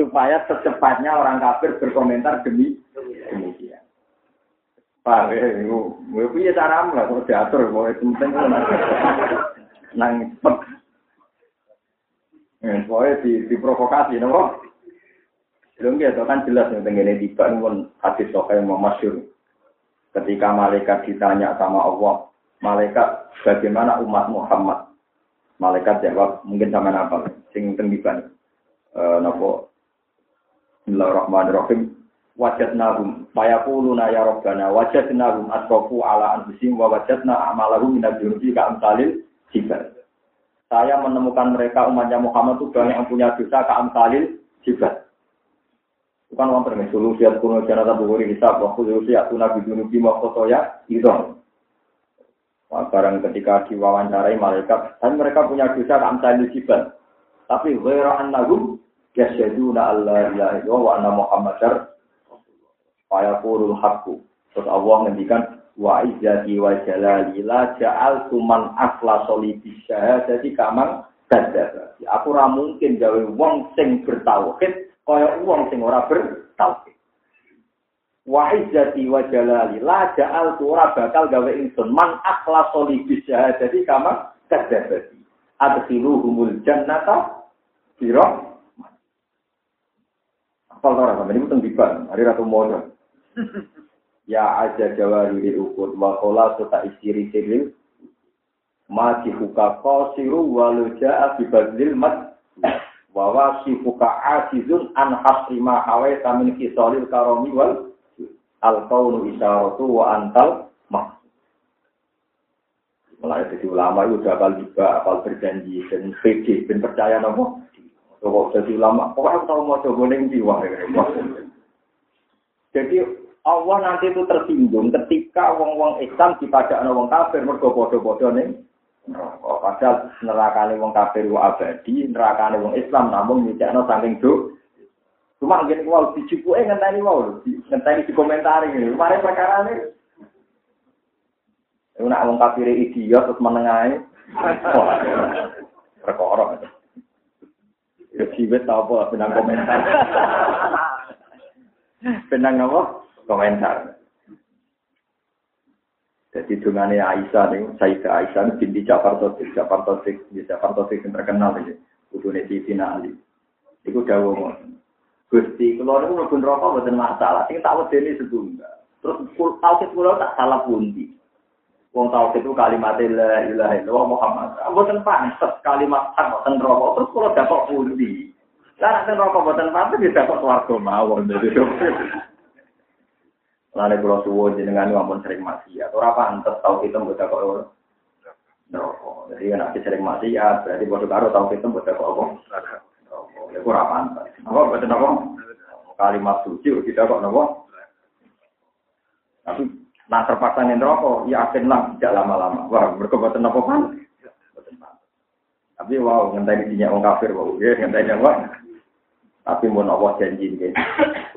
Supaya secepatnya orang kafir berkomentar demi demikian. Pak, gue punya cara lah, kalau diatur, itu penting nang pet. Eh, pokoknya di, diprovokasi, nopo. Belum gitu kan jelas yang tenggine tiba pun hadis sokai yang masyur. Ketika malaikat ditanya sama Allah, malaikat bagaimana umat Muhammad? Malaikat jawab mungkin sama apa? Sing tenggiban. Eh, nopo. Bismillahirrahmanirrahim wajadnahum fayaquluna ya rabbana wajadnahum asrafu ala anfusihim wa wajadna a'malahum min ad-dunubi ka amsalil jibal. Saya menemukan mereka umatnya Muhammad itu banyak yang punya dosa ka amsalil jibal. Bukan orang permen solusi at kuno jana tabu gori hisab wa solusi at tuna wa khotoya itu. Barang ketika diwawancarai malaikat, dan mereka punya dosa ka amsalil jibal. Tapi ghaira annahum yasyaduna alla ilaha illallah wa anna muhammadar Faya kurul hakku. Terus Allah ngendikan wa izzati wa jalali la ja'al tuman asla solidi syahadati kamang kadzdzaba. Aku ora mungkin gawe wong sing bertauhid kaya wong sing ora bertauhid. Wa izzati wa jalali la ja'al ora bakal gawe ingsun man akhla solidi syahadati kamang kadzdzaba. Adkhiluhumul jannata biro Apal ora sampe niku teng diban, hari ratu mono ya aja jawari ukur wa kola sota istiri siril ma dihuka qasiru walu ja'a mat. Wa wa sifuka asizun an hasrima hawa tamin kisalil karami wal al kaunu isyaratu wa antal mak Mulai dari ulama itu udah apal juga, apal berjanji, dan PD, dan percaya nopo. Kok jadi ulama, pokoknya aku tahu mau coba neng jiwa. Jadi Allah nanti itu tersinggung ketika wong-wong Islam dipadakno wong kafir mergo padha-padha ning neraka. Padahal nerakane wong kafir wa abadi, nerakane wong Islam namun nyicakno saking do. Cuma ngene wae dicukuke ngenteni wae, ngenteni di komentar ini. Mari perkara ini. Iku nak wong kafir idiot terus menengahe. Perkara. Ya siwet apa benang komentar. Benang apa? Komentar. Jadi dengan Aisyah nih, Sayyidah Aisyah binti Jafar Tosik, Jafar Tosik, ya Jafar Tosik yang terkenal ini, Kudune Siti Ali. Iku dawuh Gusti, kalau ini pun rokok bukan masalah, sing tak ini setunggal. Terus tauhid kula tak salah pundi. Wong tauhid itu kalimat la ilaha illallah Muhammad. Mboten pantes kalimat hak mboten rokok. Terus kula dapat pundi. Lah nek rokok mboten pantes ya dapat swarga mawon. Lalu kalau suwo jenengan ampun sering maksiat, ora pantes tau kita mbok kok ora. No, jadi kan sering maksiat, berarti bodoh karo tau kita mbok kok apa? Ya ora pantes. Apa boten apa? Kalimat suci kita kok nopo? Tapi nah terpaksa nih rokok, ya lah tidak lama-lama. Wah, mereka boten apa pan? Tapi wow, ngenteni dinya wong kafir, wow, ya ngenteni wong. Tapi mau Allah janji ini,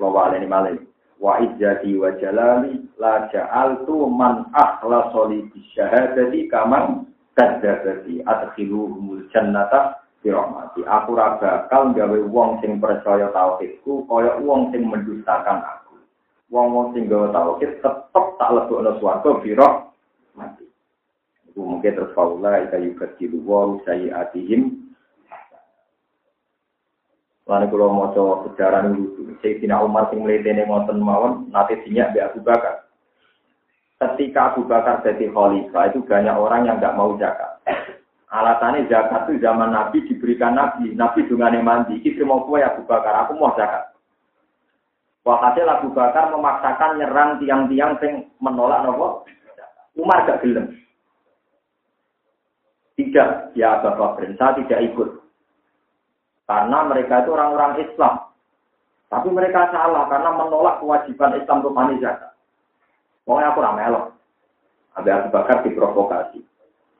lo wale ini malah wa izzati wa jalali la ja'altu man akhlasa li bisyahadati kaman kadzdzabati adkhiluhumul jannata bi aku ora bakal gawe wong sing percaya tauhidku kaya wong sing mendustakan aku wong-wong sing gawe tauhid tetep tak lebokno swarga bi rahmati iku mungkin terus faula ika yukadilu wa Lalu kalau mau coba sejarah dulu, Sayyidina Umar sing melihatnya ngoten mawon, nanti sinyak di Abu Bakar. Ketika Abu Bakar jadi khalifah, itu banyak orang yang nggak mau zakat. Alasannya zakat itu zaman Nabi diberikan Nabi, Nabi dengan mandi. Kita mau kue Abu Bakar, aku mau zakat. Walhasil Abu Bakar memaksakan nyerang tiang-tiang yang menolak nopo. Umar gak gelem. Tidak, ya Abu Bakar, tidak ikut. Karena mereka itu orang-orang Islam. Tapi mereka salah karena menolak kewajiban Islam untuk zakat. Pokoknya aku ramelok. Ada Abu Bakar diprovokasi.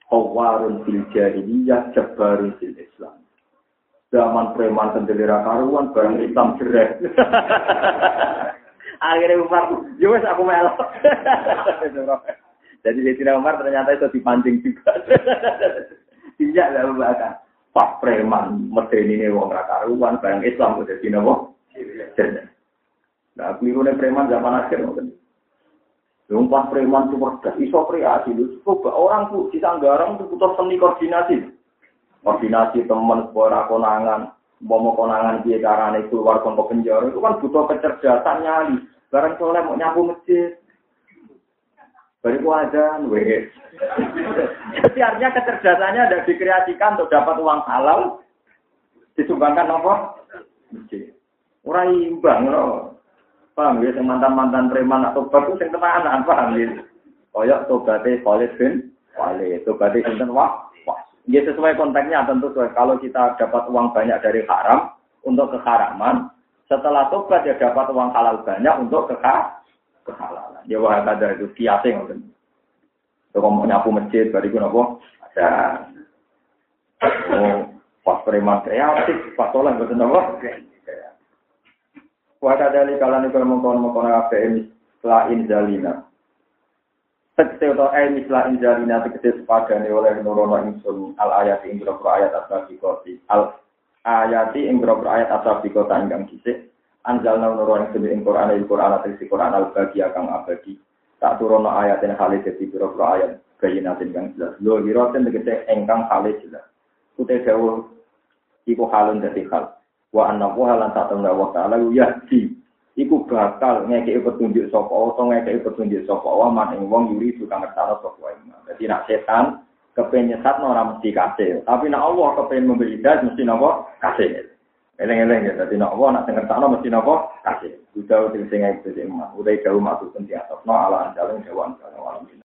Kawarun fil jahiliyah, jabarun fil Islam. Zaman preman sendiri karuan, barang Islam jereh. Akhirnya Umar, ya wes aku melok. Jadi Sayyidina Umar ternyata itu dipancing juga. Tidak lah Bakar. Pak preman, medeni ini wong karuan, barang Islam udah dina wong. Nah, kelirunya preman zaman akhir mungkin. Lumpas preman itu cerdas, iso kreasi. Coba orang tuh di Sanggarang itu butuh seni koordinasi. Koordinasi teman, sebuah konangan, mau konangan dia carane keluar kontok penjara itu kan butuh kecerdasan nyali. Barang soalnya mau nyapu masjid. Bariku aja, weh. Jadi artinya kecerdasannya ada dikreasikan untuk dapat uang halal, disumbangkan apa? Masjid. Orang imbang, loh. Paham ya, mantan-mantan preman atau bagus yang tenanan, paham ya. Koyok tobatnya Khalid bin Walid, tobatnya sinten wah. Ya sesuai konteksnya tentu sesuai. Kalau kita dapat uang banyak dari haram untuk keharaman, setelah tobat ya dapat uang halal banyak untuk kekah kehalalan. Ya wah ada itu kiasi ngoten. Kalau mau nyapu masjid, bariku nopo ada. Oh, pas preman kreatif, pas soleh betul nopo. Wada dari kalian itu mengkon mengkon apa ini setelah inzalina. Tegese atau eh mislah inzalina tegese sepadane oleh nurono insun al ayat ing ayat asal koti al ayati ing ayat asal kota ingkang kisih anjalna nurono ing ing Quran ing Quran tegese Quran al bagi kang abadi. Tak turono ayat yang kali jadi biro ayat bayinatin kang jelas. Lo giroten tegese engkang kali jelas. Kute dawuh iku halun dadi hal. Wa anna wa lan ta'ala wa ta'ala yahdi iku bakal ngekeki petunjuk sapa utawa ngekeki petunjuk sapa wa man ing wong yuri tukang ngertano sapa wae dadi nak setan kepengen nyesat ora mesti kasih. Tapi nak Allah kepengen memberi hidayah mesti napa? Kasih. Eleng-eleng ya dadi nak Allah nak ngertano mesti napa? Kasih. Udah udah sing ngene udah jauh maksud penting atau ala andalan hewan